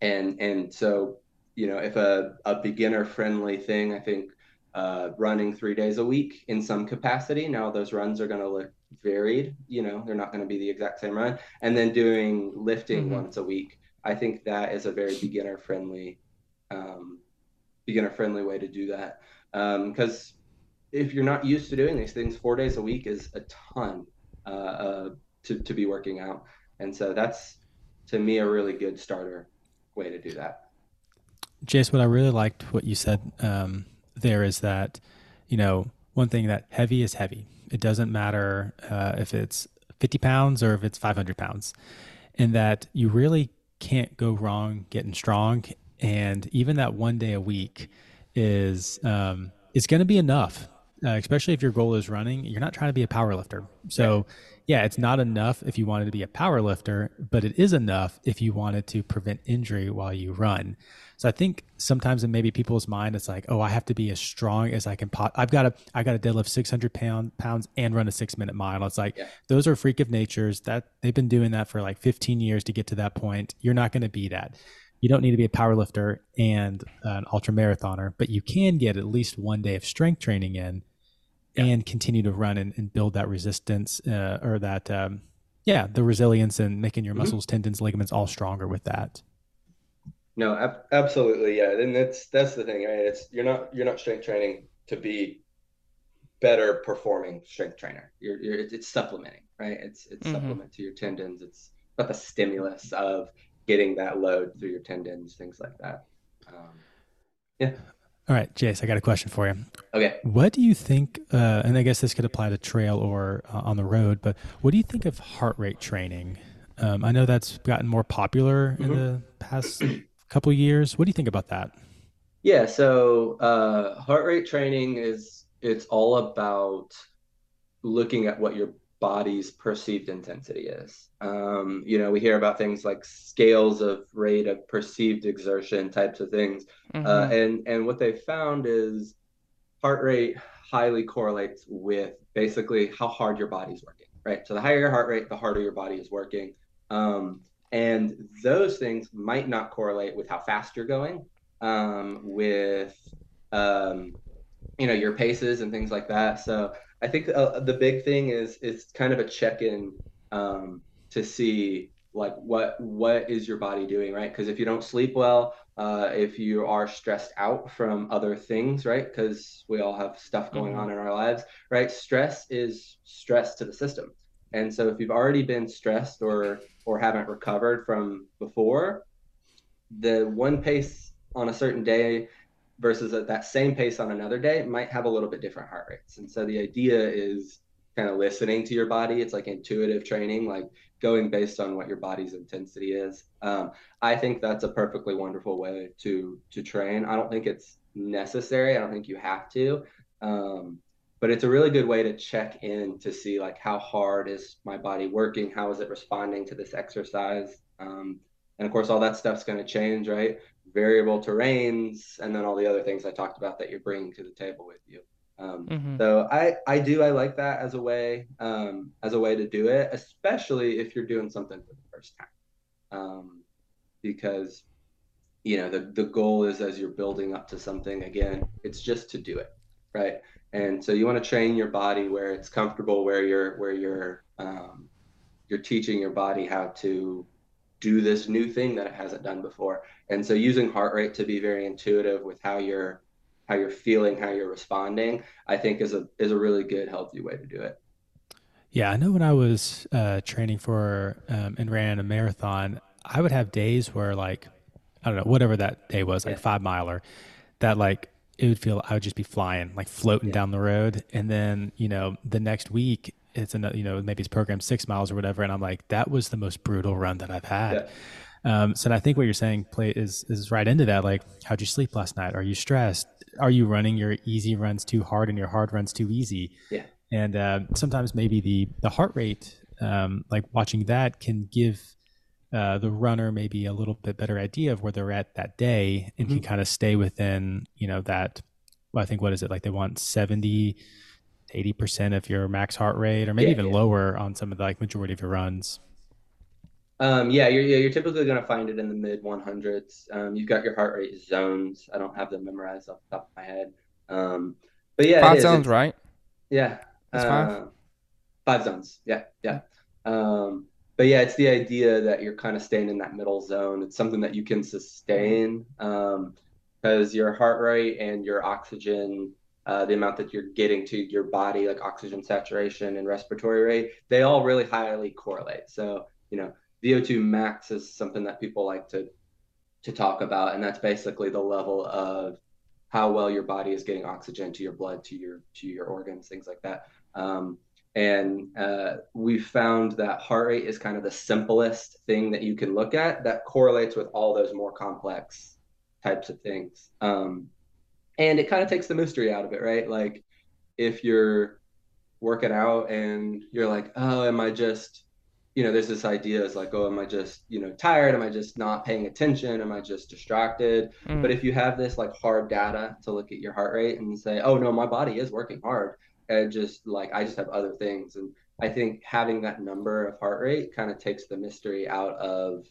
and and so you know if a, a beginner friendly thing, I think uh, running three days a week in some capacity. Now those runs are going to look varied. You know they're not going to be the exact same run. And then doing lifting Mhm. once a week. I think that is a very beginner friendly um, beginner friendly way to do that because if you're not used to doing these things four days a week is a ton uh, uh, to, to be working out And so that's to me a really good starter way to do that. Jace, what I really liked what you said um, there is that, you know, one thing that heavy is heavy. It doesn't matter uh, if it's 50 pounds or if it's 500 pounds, and that you really can't go wrong getting strong. And even that one day a week is um, is going to be enough, uh, especially if your goal is running. You're not trying to be a power lifter, so yeah, it's not enough if you wanted to be a power lifter, but it is enough if you wanted to prevent injury while you run. So I think sometimes in maybe people's mind, it's like, oh, I have to be as strong as I can. Pot- I've got to, I got to deadlift 600 pound, pounds and run a six minute mile. It's like, yeah. those are freak of natures that they've been doing that for like 15 years to get to that point. You're not going to be that. You don't need to be a power lifter and an ultra marathoner, but you can get at least one day of strength training in yeah. and continue to run and, and build that resistance uh, or that um, yeah the resilience and making your mm-hmm. muscles tendons ligaments all stronger with that no ab- absolutely yeah and that's that's the thing right it's you're not you're not strength training to be better performing strength trainer you're, you're it's, supplementing right it's it's mm-hmm. supplement to your tendons it's not the stimulus of getting that load through your tendons things like that um, yeah all right, Jace, I got a question for you. Okay. What do you think, uh, and I guess this could apply to trail or uh, on the road, but what do you think of heart rate training? Um, I know that's gotten more popular mm-hmm. in the past couple years. What do you think about that? Yeah, so uh, heart rate training is it's all about looking at what your body's perceived intensity is. Um, you know, we hear about things like scales of rate of perceived exertion types of things, uh, mm-hmm. uh, and and what they found is heart rate highly correlates with basically how hard your body's working. Right. So the higher your heart rate, the harder your body is working. Um, and those things might not correlate with how fast you're going, um, with um, you know your paces and things like that. So I think uh, the big thing is it's kind of a check-in um, to see like what what is your body doing, right? Because if you don't sleep well, uh, if you are stressed out from other things, right? Because we all have stuff going mm-hmm. on in our lives, right? Stress is stress to the system, and so if you've already been stressed or or haven't recovered from before, the one pace on a certain day versus at that same pace on another day might have a little bit different heart rates. And so the idea is kind of listening to your body. It's like intuitive training, like going based on what your body's intensity is. Um, I think that's a perfectly wonderful way to to train. I don't think it's necessary. I don't think you have to. Um, but it's a really good way to check in to see like how hard is my body working how is it responding to this exercise um, and of course all that stuff's going to change right variable terrains, and then all the other things I talked about that you're bringing to the table with you. Um, mm-hmm. So I I do I like that as a way um, as a way to do it, especially if you're doing something for the first time, um, because you know the the goal is as you're building up to something again, it's just to do it, right? And so you want to train your body where it's comfortable, where you're where you're um, you're teaching your body how to do this new thing that it hasn't done before. And so using heart rate to be very intuitive with how you're how you're feeling, how you're responding, I think is a is a really good healthy way to do it. Yeah, I know when I was uh, training for um, and ran a marathon, I would have days where like I don't know whatever that day was, like yeah. five miler, that like it would feel I would just be flying, like floating yeah. down the road, and then you know the next week it's another, you know, maybe it's programmed six miles or whatever. And I'm like, that was the most brutal run that I've had. Yeah. Um, so I think what you're saying play is, is right into that. Like, how'd you sleep last night? Are you stressed? Are you running your easy runs too hard and your hard runs too easy? Yeah. And uh, sometimes maybe the, the heart rate, um, like watching that can give uh, the runner maybe a little bit better idea of where they're at that day and mm-hmm. can kind of stay within, you know, that, well, I think what is it? Like they want 70, 80% of your max heart rate or maybe yeah, even yeah. lower on some of the like majority of your runs? Um, yeah, you're, you're typically going to find it in the mid 100s. Um, you've got your heart rate zones. I don't have them memorized off the top of my head. Um, but yeah, five zones, right? Yeah. Uh, five? Five zones. Yeah. Yeah. Um, but yeah, it's the idea that you're kind of staying in that middle zone. It's something that you can sustain because um, your heart rate and your oxygen uh, the amount that you're getting to your body, like oxygen saturation and respiratory rate, they all really highly correlate. So, you know, VO2 max is something that people like to to talk about, and that's basically the level of how well your body is getting oxygen to your blood, to your to your organs, things like that. Um, and uh, we found that heart rate is kind of the simplest thing that you can look at that correlates with all those more complex types of things. Um, and it kind of takes the mystery out of it, right? Like if you're working out and you're like, oh, am I just, you know, there's this idea is like, oh, am I just, you know, tired? Am I just not paying attention? Am I just distracted? Mm. But if you have this like hard data to look at your heart rate and say, oh no, my body is working hard, and just like I just have other things, and I think having that number of heart rate kind of takes the mystery out of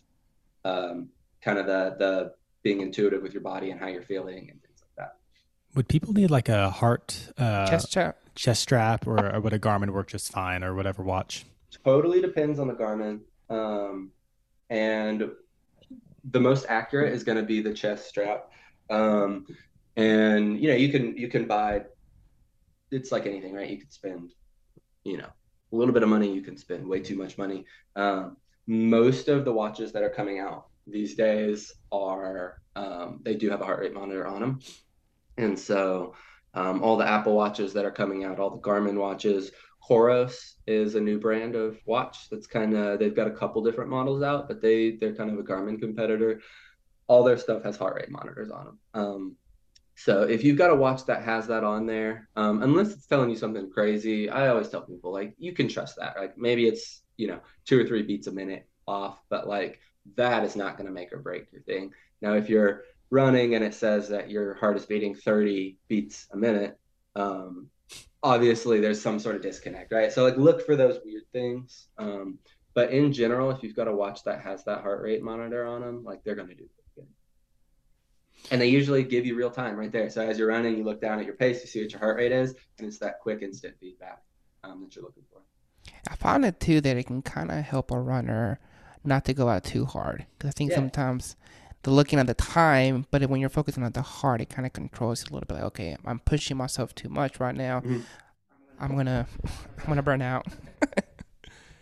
um, kind of the the being intuitive with your body and how you're feeling and things like that. Would people need like a heart uh, chest strap, chest strap, or, or would a Garmin work just fine, or whatever watch? Totally depends on the Garmin, um, and the most accurate is going to be the chest strap. Um, and you know you can you can buy it's like anything right? You can spend you know a little bit of money you can spend way too much money. Um, most of the watches that are coming out these days are um, they do have a heart rate monitor on them and so um, all the apple watches that are coming out all the garmin watches Coros is a new brand of watch that's kind of they've got a couple different models out but they they're kind of a garmin competitor. All their stuff has heart rate monitors on them um, so if you've got a watch that has that on there um, unless it's telling you something crazy i always tell people like you can trust that like maybe it's you know two or three beats a minute off but like that is not going to make or break your thing. Now, if you're running and it says that your heart is beating 30 beats a minute, um, obviously there's some sort of disconnect, right? So like look for those weird things. Um, but in general, if you've got a watch that has that heart rate monitor on them, like they're going to do. And they usually give you real time right there. So as you're running, you look down at your pace, you see what your heart rate is, and it's that quick instant feedback um, that you're looking for. I found it too that it can kind of help a runner not to go out too hard. Because I think yeah. sometimes the looking at the time, but when you're focusing on the heart, it kind of controls a little bit. Like, okay, I'm pushing myself too much right now. Mm-hmm. I'm gonna, I'm gonna burn out.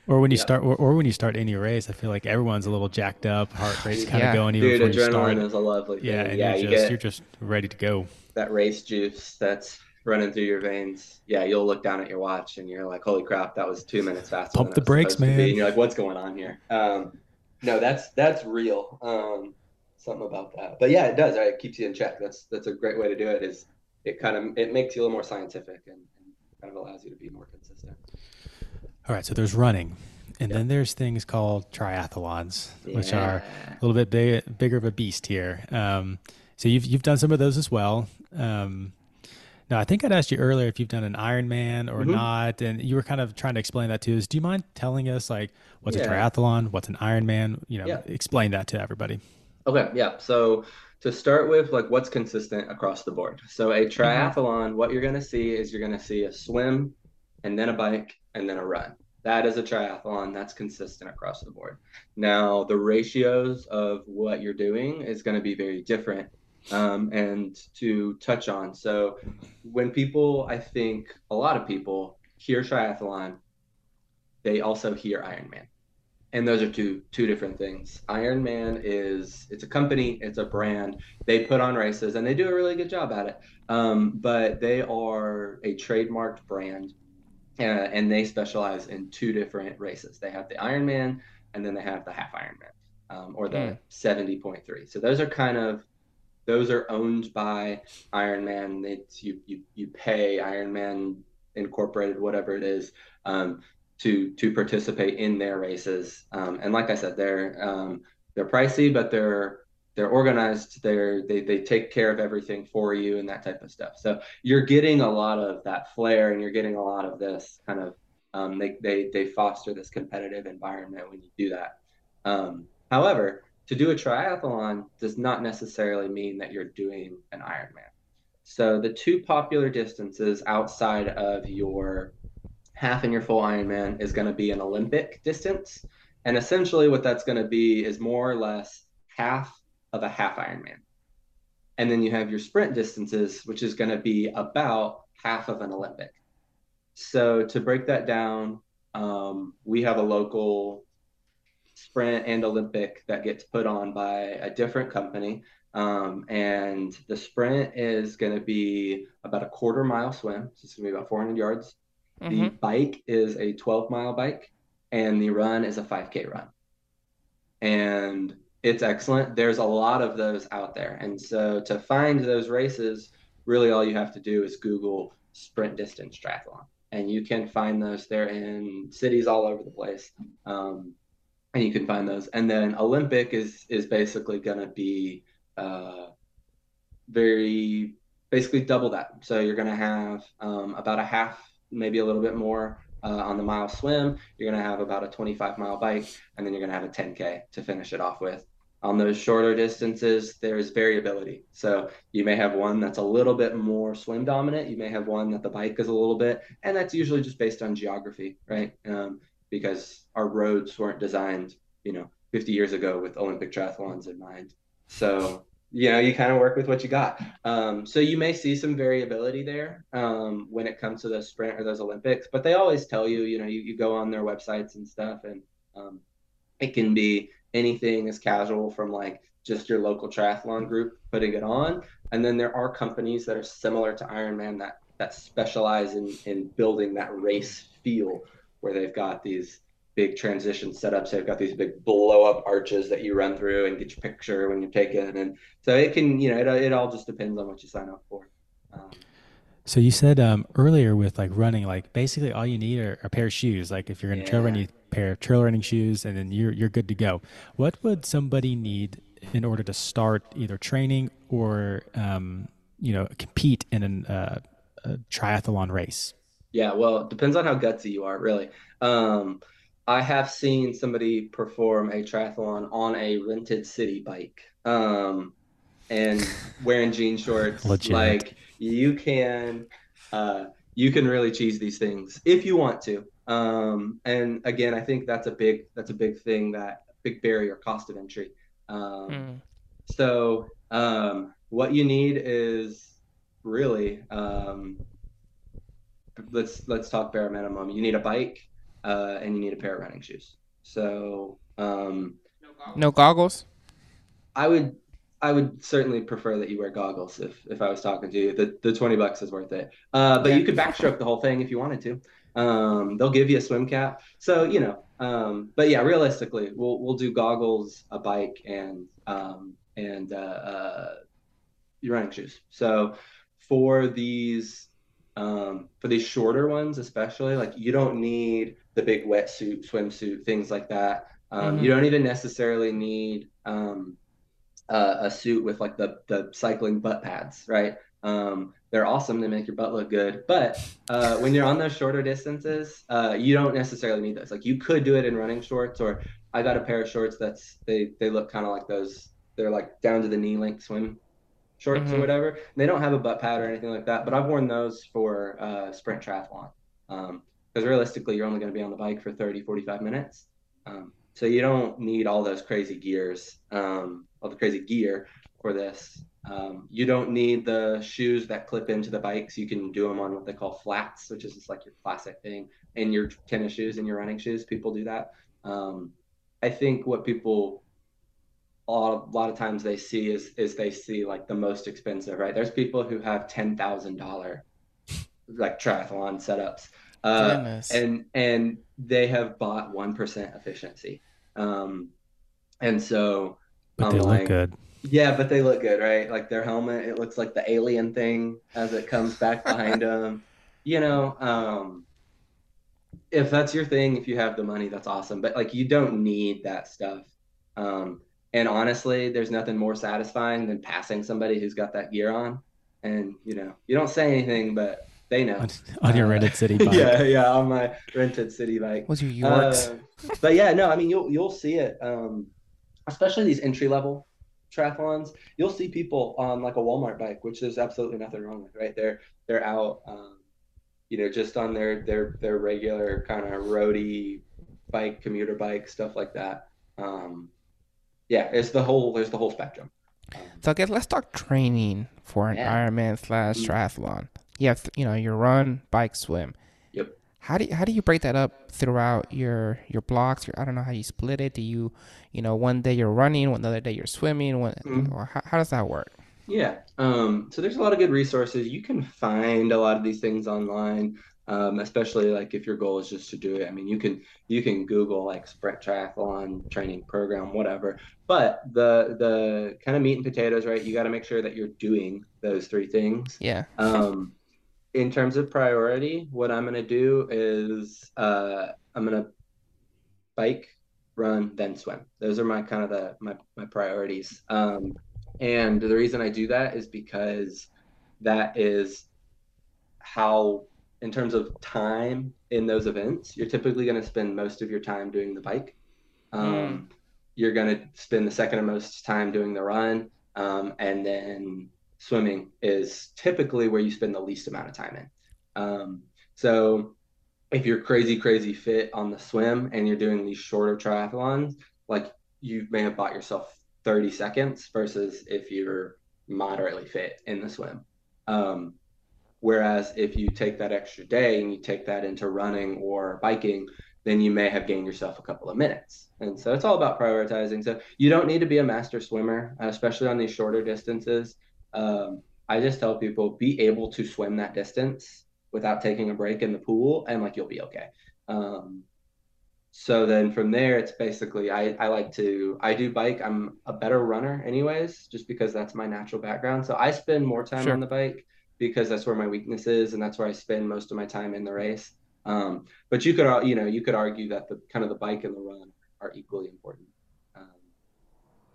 or when you start, or, or, when you start any race, I feel like everyone's a little jacked up, heart rate's kind of going even Dude, start. is a lovely thing. Yeah, and yeah, you're, just, you are just ready to go. That race juice that's running through your veins. Yeah, you'll look down at your watch and you're like, "Holy crap, that was two minutes faster." Pump the brakes, man. And you're like, "What's going on here?" Um, no, that's that's real. Um, something about that. But yeah, it does. Right? It keeps you in check. That's that's a great way to do it. Is it kind of it makes you a little more scientific and, and kind of allows you to be more consistent. All right. So there's running. And then there's things called triathlons, yeah. which are a little bit big, bigger of a beast here. Um, so you've you've done some of those as well. Um, no, I think I'd asked you earlier if you've done an Ironman or mm-hmm. not, and you were kind of trying to explain that to us. Do you mind telling us like what's yeah. a triathlon, what's an Ironman? You know, yeah. explain that to everybody. Okay, yeah. So to start with, like what's consistent across the board. So a mm-hmm. triathlon, mm-hmm. what you're going to see is you're going to see a swim, and then a bike, and then a run. That is a triathlon. That's consistent across the board. Now the ratios of what you're doing is going to be very different um, and to touch on. So, when people, I think a lot of people hear triathlon, they also hear Ironman, and those are two two different things. Ironman is it's a company, it's a brand. They put on races and they do a really good job at it. Um, but they are a trademarked brand, uh, and they specialize in two different races. They have the Ironman, and then they have the half Ironman. Um, or the mm. 70.3. So those are kind of those are owned by Ironman. It's you you you pay Ironman Incorporated, whatever it is, um, to to participate in their races. Um, and like I said, they're um, they're pricey, but they're they're organized. They're they they take care of everything for you and that type of stuff. So you're getting a lot of that flair, and you're getting a lot of this kind of um, they they they foster this competitive environment when you do that. Um, however, to do a triathlon does not necessarily mean that you're doing an Ironman. So the two popular distances outside of your half and your full Ironman is going to be an Olympic distance. And essentially what that's going to be is more or less half of a half Ironman. And then you have your sprint distances, which is going to be about half of an Olympic. So to break that down, um, we have a local sprint and Olympic that gets put on by a different company. Um, and the sprint is going to be about a quarter mile swim. So it's going to be about 400 yards. Mm-hmm. The bike is a 12 mile bike, and the run is a 5K run. And it's excellent. There's a lot of those out there. And so to find those races, really all you have to do is Google sprint distance triathlon. And you can find those. They're in cities all over the place. Um, and you can find those. And then Olympic is is basically going to be uh, very basically double that. So you're going to have um, about a half, maybe a little bit more uh, on the mile swim. You're going to have about a 25 mile bike, and then you're going to have a 10K to finish it off with. On those shorter distances, there's variability. So you may have one that's a little bit more swim dominant. You may have one that the bike is a little bit, and that's usually just based on geography, right? Um, because our roads weren't designed, you know, 50 years ago with Olympic triathlons in mind. So you know you kind of work with what you got. Um, so you may see some variability there um, when it comes to the sprint or those olympics but they always tell you you know you, you go on their websites and stuff and um, it can be anything as casual from like just your local triathlon group putting it on and then there are companies that are similar to ironman that that specialize in in building that race feel where they've got these big transition setups. They've got these big blow up arches that you run through and get your picture when you take it. And so it can, you know, it, it all just depends on what you sign up for. Um, so you said um, earlier with like running, like basically all you need are a pair of shoes. Like if you're going to yeah. trail run, you pair of trail running shoes, and then you're you're good to go. What would somebody need in order to start either training or um, you know compete in an, uh, a triathlon race? Yeah, well, it depends on how gutsy you are, really. Um, I have seen somebody perform a triathlon on a rented city bike, um, and wearing jean shorts. Legit. Like you can, uh, you can really cheese these things if you want to. Um, and again, I think that's a big that's a big thing that big barrier cost of entry. Um, mm. So um, what you need is really um, let's let's talk bare minimum. You need a bike uh, and you need a pair of running shoes. So um, no goggles. I would I would certainly prefer that you wear goggles if if I was talking to you. The the twenty bucks is worth it. Uh, but yeah. you could backstroke the whole thing if you wanted to. Um, they'll give you a swim cap. So you know. Um, but yeah, realistically, we'll we'll do goggles, a bike, and um, and uh, uh, your running shoes. So for these um, for these shorter ones, especially, like you don't need the big wetsuit, swimsuit, things like that. Um, mm-hmm. You don't even necessarily need um, uh, a suit with like the the cycling butt pads, right? Um, they're awesome. They make your butt look good. But uh, when you're on those shorter distances, uh, you don't necessarily need those. Like you could do it in running shorts, or I got a pair of shorts that's they they look kind of like those. They're like down to the knee length swim shorts mm-hmm. or whatever. And they don't have a butt pad or anything like that. But I've worn those for uh, sprint triathlon. Um, because realistically you're only going to be on the bike for 30 45 minutes um, so you don't need all those crazy gears um, all the crazy gear for this um, you don't need the shoes that clip into the bikes you can do them on what they call flats which is just like your classic thing in your tennis shoes and your running shoes people do that um, i think what people a lot, of times they see is is they see like the most expensive right there's people who have $10000 like triathlon setups uh, and and they have bought one percent efficiency, um, and so but I'm they like, look good. Yeah, but they look good, right? Like their helmet, it looks like the alien thing as it comes back behind them. You know, um, if that's your thing, if you have the money, that's awesome. But like, you don't need that stuff. Um, and honestly, there's nothing more satisfying than passing somebody who's got that gear on, and you know, you don't say anything, but they know. On, on your uh, rented city bike. yeah, yeah, on my rented city bike. Was your Yorks? Uh, but yeah, no, I mean you'll you'll see it. Um, especially these entry level triathlons, you'll see people on like a Walmart bike, which there's absolutely nothing wrong with, right? They're they're out, um, you know, just on their their their regular kind of roady bike, commuter bike, stuff like that. Um, yeah, it's the whole there's the whole spectrum. so I guess let's talk training for an yeah. Ironman slash mm. triathlon you have you know your run, bike, swim. Yep. how do you, how do you break that up throughout your your blocks? Your, I don't know how you split it. Do you you know one day you're running, one other day you're swimming, one, mm-hmm. or how, how does that work? Yeah. Um, so there's a lot of good resources. You can find a lot of these things online, um, especially like if your goal is just to do it. I mean, you can you can Google like sprint triathlon training program, whatever. But the the kind of meat and potatoes, right? You got to make sure that you're doing those three things. Yeah. um, in terms of priority, what I'm gonna do is uh, I'm gonna bike, run, then swim. Those are my kind of the my my priorities. Um, and the reason I do that is because that is how, in terms of time in those events, you're typically going to spend most of your time doing the bike. Um, mm. You're going to spend the second most time doing the run. Um, and then swimming is typically where you spend the least amount of time in. Um, so if you're crazy, crazy fit on the swim and you're doing these shorter triathlons, like you may have bought yourself 30 seconds versus if you're moderately fit in the swim. Um, whereas if you take that extra day and you take that into running or biking, then you may have gained yourself a couple of minutes. And so it's all about prioritizing. So you don't need to be a master swimmer, especially on these shorter distances. Um, I just tell people be able to swim that distance without taking a break in the pool, and like you'll be okay. Um, so then from there it's basically I, I like to i do bike i'm a better runner anyways just because that's my natural background so i spend more time sure. on the bike because that's where my weakness is and that's where i spend most of my time in the race um, but you could you know you could argue that the kind of the bike and the run are equally important um,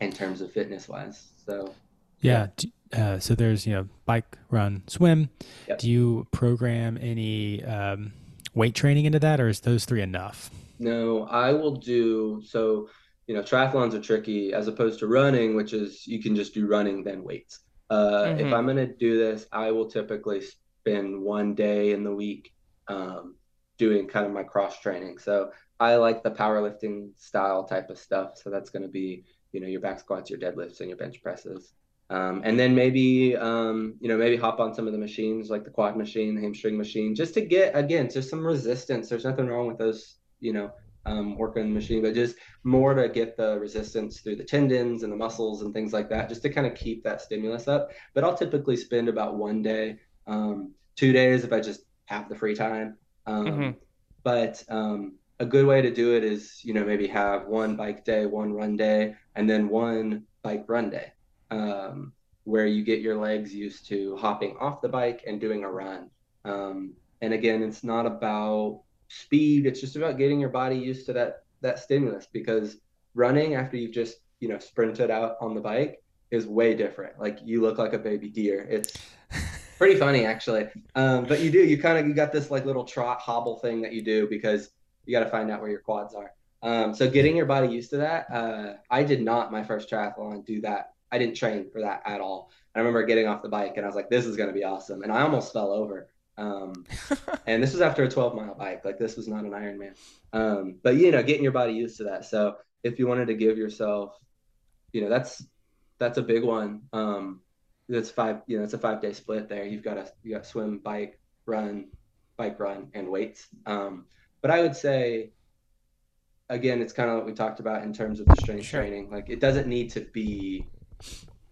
in terms of fitness wise so yeah, uh, so there's you know bike run swim yep. do you program any um, weight training into that or is those three enough no, I will do so. You know, triathlons are tricky as opposed to running, which is you can just do running then weights. Uh, mm-hmm. If I'm going to do this, I will typically spend one day in the week um, doing kind of my cross training. So I like the powerlifting style type of stuff. So that's going to be, you know, your back squats, your deadlifts, and your bench presses. Um, and then maybe, um, you know, maybe hop on some of the machines like the quad machine, the hamstring machine, just to get, again, just some resistance. There's nothing wrong with those you know, um, work on the machine, but just more to get the resistance through the tendons and the muscles and things like that, just to kind of keep that stimulus up. But I'll typically spend about one day, um, two days if I just have the free time. Um, mm-hmm. But um, a good way to do it is, you know, maybe have one bike day, one run day, and then one bike run day, um, where you get your legs used to hopping off the bike and doing a run. Um, and again, it's not about speed. It's just about getting your body used to that that stimulus because running after you've just you know sprinted out on the bike is way different. Like you look like a baby deer. It's pretty funny actually. Um, but you do you kind of you got this like little trot hobble thing that you do because you got to find out where your quads are. Um, so getting your body used to that. Uh, I did not my first triathlon do that. I didn't train for that at all. I remember getting off the bike and I was like, this is going to be awesome. And I almost fell over. Um, and this was after a 12 mile bike. Like this was not an Ironman. Um, but you know, getting your body used to that. So if you wanted to give yourself, you know, that's that's a big one. Um, that's five. You know, it's a five day split there. You've got to you got swim, bike, run, bike, run, and weights. Um, but I would say, again, it's kind of what we talked about in terms of the strength sure. training. Like it doesn't need to be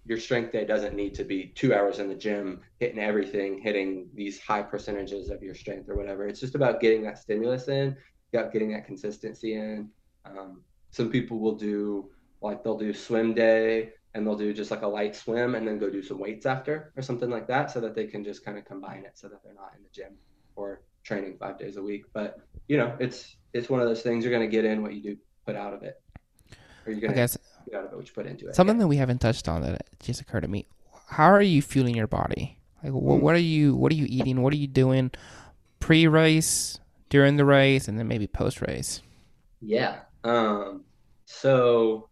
your strength day doesn't need to be two hours in the gym hitting everything hitting these high percentages of your strength or whatever. It's just about getting that stimulus in getting that consistency in. Um, some people will do like they'll do swim day and they'll do just like a light swim and then go do some weights after or something like that so that they can just kind of combine it so that they're not in the gym or training five days a week. But you know it's it's one of those things you're going to get in what you do put out of it. Or you're going to out of it, what you put into it. Something yeah. that we haven't touched on that just occurred to me. How are you fueling your body? Like, what, mm. what are you what are you eating? What are you doing pre-race, during the race, and then maybe post-race? Yeah. Um. So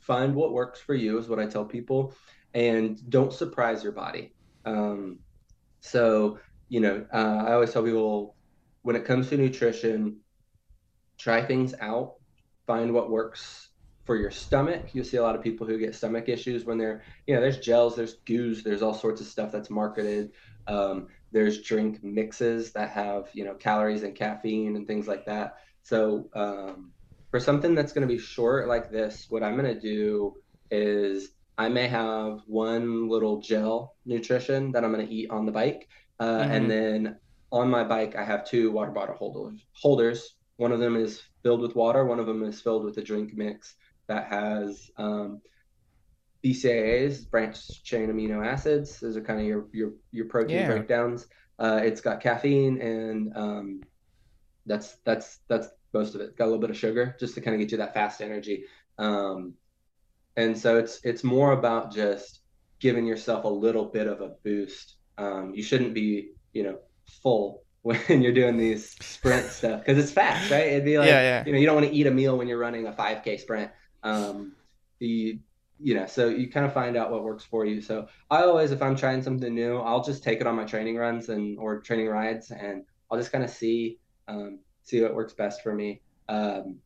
find what works for you is what I tell people, and don't surprise your body. Um. So you know, uh, I always tell people when it comes to nutrition, try things out, find what works for your stomach. You'll see a lot of people who get stomach issues when they're, you know, there's gels, there's goos, there's all sorts of stuff that's marketed. Um, there's drink mixes that have you know calories and caffeine and things like that. So um, for something that's going to be short like this, what I'm going to do is I may have one little gel nutrition that I'm going to eat on the bike, uh, mm-hmm. and then on my bike I have two water bottle holders. Holders. One of them is filled with water. One of them is filled with a drink mix that has um, BCAAs, branched chain amino acids. Those are kind of your your your protein yeah. breakdowns. Uh, it's got caffeine and um, that's that's that's most of it. Got a little bit of sugar just to kind of get you that fast energy. Um, and so it's it's more about just giving yourself a little bit of a boost. Um, you shouldn't be you know full when you're doing these sprint stuff because it's fast, right? It'd be like yeah, yeah. you know you don't want to eat a meal when you're running a 5K sprint. Um, the you know so you kind of find out what works for you. So i always if i'm trying something new i'll just take it on my training runs and or training rides and i'll just kind of see um, see what works best for me. Um,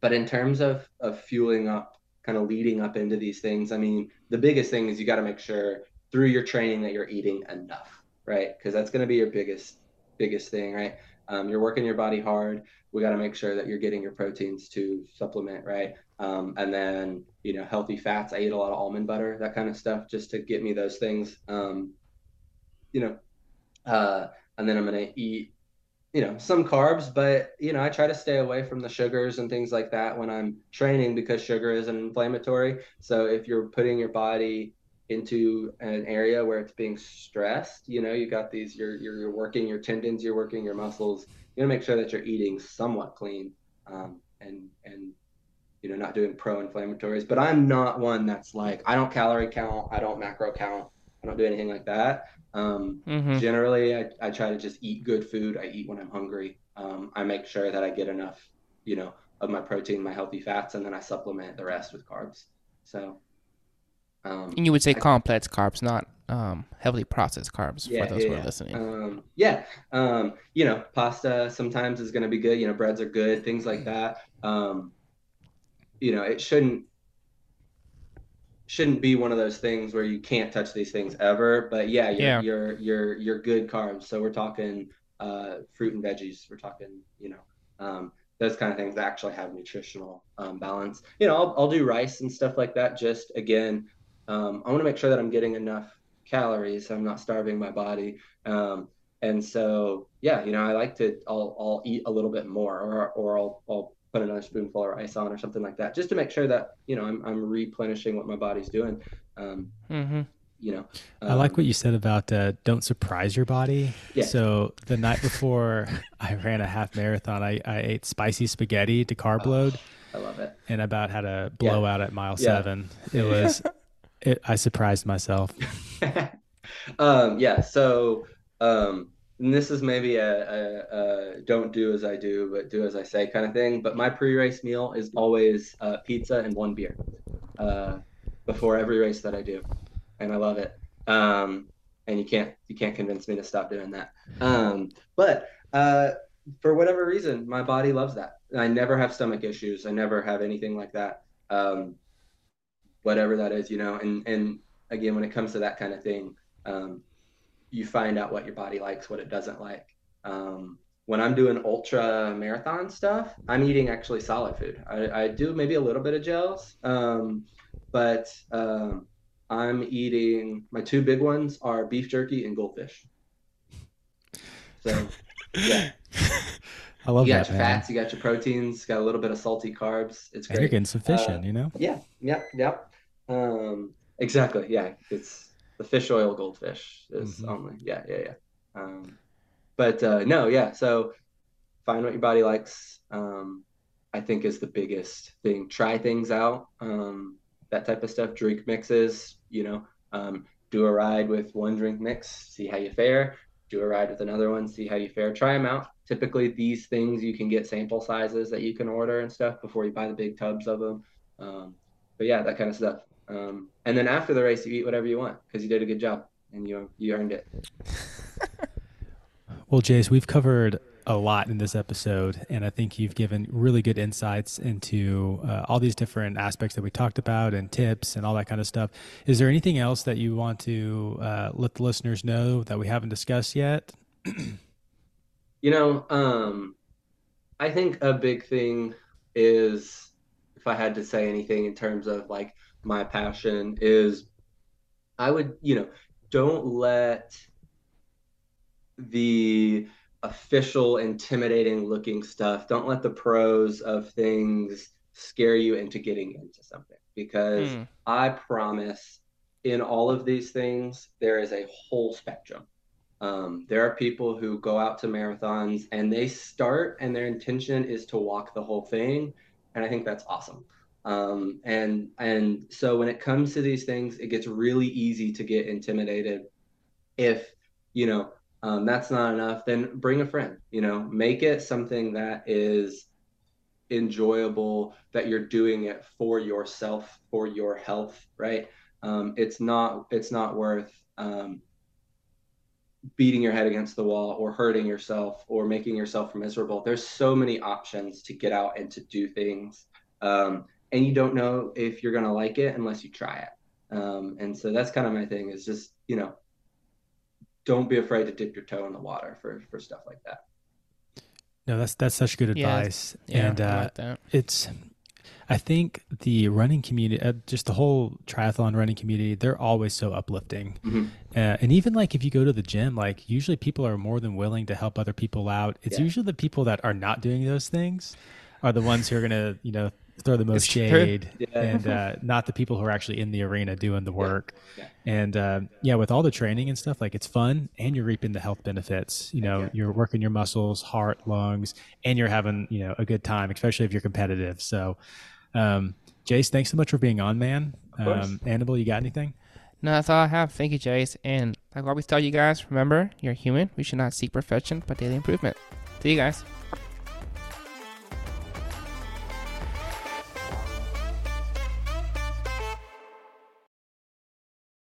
but in terms of of fueling up kind of leading up into these things i mean the biggest thing is you got to make sure through your training that you're eating enough right? Because that's going to be your biggest biggest thing right um, you're working your body hard. We got to make sure that you're getting your proteins to supplement right? Um, and then you know healthy fats. I eat a lot of almond butter that kind of stuff just to get me those things. Um, you know uh, and then i'm going to eat you know some carbs but you know i try to stay away from the sugars and things like that when i'm training because sugar is an inflammatory. So if you're putting your body into an area where it's being stressed you know you got these you're you're, you're working your tendons you're working your muscles you want to make sure that you're eating somewhat clean um, and and you know not doing pro-inflammatories. But i'm not one that's like i don't calorie count i don't macro count i don't do anything like that. Um, mm-hmm. generally I, I try to just eat good food. I eat when i'm hungry. Um, i make sure that i get enough you know of my protein my healthy fats and then i supplement the rest with carbs. So um, and you would say I, complex carbs not um, heavily processed carbs yeah, for those yeah, who are listening. Um, yeah, um, you know, pasta sometimes is going to be good. You know, breads are good, things like that. Um, you know, it shouldn't shouldn't be one of those things where you can't touch these things ever. But yeah, you're yeah. you're you're, you're good carbs. So we're talking uh, fruit and veggies. We're talking, you know, um, those kind of things that actually have nutritional um, balance. You know, I'll, I'll do rice and stuff like that. Just again, um, I want to make sure that I'm getting enough calories. So I'm not starving my body. Um, and so, yeah, you know, I like to, I'll, I'll eat a little bit more or, or I'll, I'll put another spoonful of rice on or something like that, just to make sure that you know I'm, I'm replenishing what my body's doing. Um, mm-hmm. You know, um, I like what um, you said about uh, don't surprise your body. Yeah. So the night before I ran a half marathon, I, I ate spicy spaghetti to carb oh, load. I love it. And about had a blowout yeah. at mile yeah. seven. It was, it, I surprised myself. um, yeah. So, um, this is maybe a, a, a, don't do as I do, but do as I say kind of thing. But my pre-race meal is always uh, pizza and one beer uh, before every race that I do, and I love it. Um, and you can't you can't convince me to stop doing that. Um, but uh, for whatever reason, my body loves that. I never have stomach issues. I never have anything like that. Um, whatever that is, you know. And and again, when it comes to that kind of thing. Um, you find out what your body likes, what it doesn't like. Um, when I'm doing ultra marathon stuff, I'm eating actually solid food. I, I do maybe a little bit of gels, um, but um, I'm eating my two big ones are beef jerky and goldfish. So, yeah. I love you got that, your man. fats, you got your proteins, got a little bit of salty carbs. It's great. And you're getting sufficient, uh, you know? Yeah, yep, yep. Um, exactly. Yeah, it's the fish oil goldfish is mm-hmm. only yeah yeah yeah. Um, but uh, no yeah so find what your body likes um, i think is the biggest thing. Try things out um, that type of stuff drink mixes you know um, do a ride with one drink mix see how you fare. Do a ride with another one see how you fare. Try them out. Typically these things you can get sample sizes that you can order and stuff before you buy the big tubs of them um, but yeah that kind of stuff um, and then after the race, you eat whatever you want because you did a good job and you you earned it. well, Jace, we've covered a lot in this episode, and I think you've given really good insights into uh, all these different aspects that we talked about and tips and all that kind of stuff. Is there anything else that you want to uh, let the listeners know that we haven't discussed yet? you know, um, I think a big thing is if I had to say anything in terms of like my passion is I would, you know, don't let the official intimidating looking stuff don't let the pros of things scare you into getting into something because mm. i promise in all of these things there is a whole spectrum. Um, there are people who go out to marathons and they start and their intention is to walk the whole thing. And i think that's awesome um, and and so when it comes to these things it gets really easy to get intimidated if you know um, that's not enough then bring a friend you know make it something that is enjoyable that you're doing it for yourself for your health right? Um, it's not it's not worth um, beating your head against the wall or hurting yourself or making yourself miserable. There's so many options to get out and to do things. Um, and you don't know if you're going to like it unless you try it um, and so that's kind of my thing is just you know don't be afraid to dip your toe in the water for for stuff like that. No, that's that's such good advice, yeah, and uh, like it's. I think the running community, uh, just the whole triathlon running community, they're always so uplifting. Mm-hmm. Uh, and even like if you go to the gym, like usually people are more than willing to help other people out. It's yeah. usually the people that are not doing those things are the ones who are going to, you know, throw the most shade yeah. and uh, not the people who are actually in the arena doing the work. Yeah. Yeah. And uh, yeah, with all the training and stuff, like it's fun and you're reaping the health benefits. You know, you're working your muscles, heart, lungs, and you're having, you know, a good time, especially if you're competitive. So, um, Jace, thanks so much for being on, man. Um, Annabelle, you got anything? No, that's all I have. Thank you, Jace. And like I always tell you guys, remember, you're human. We should not seek perfection, but daily improvement. See you guys.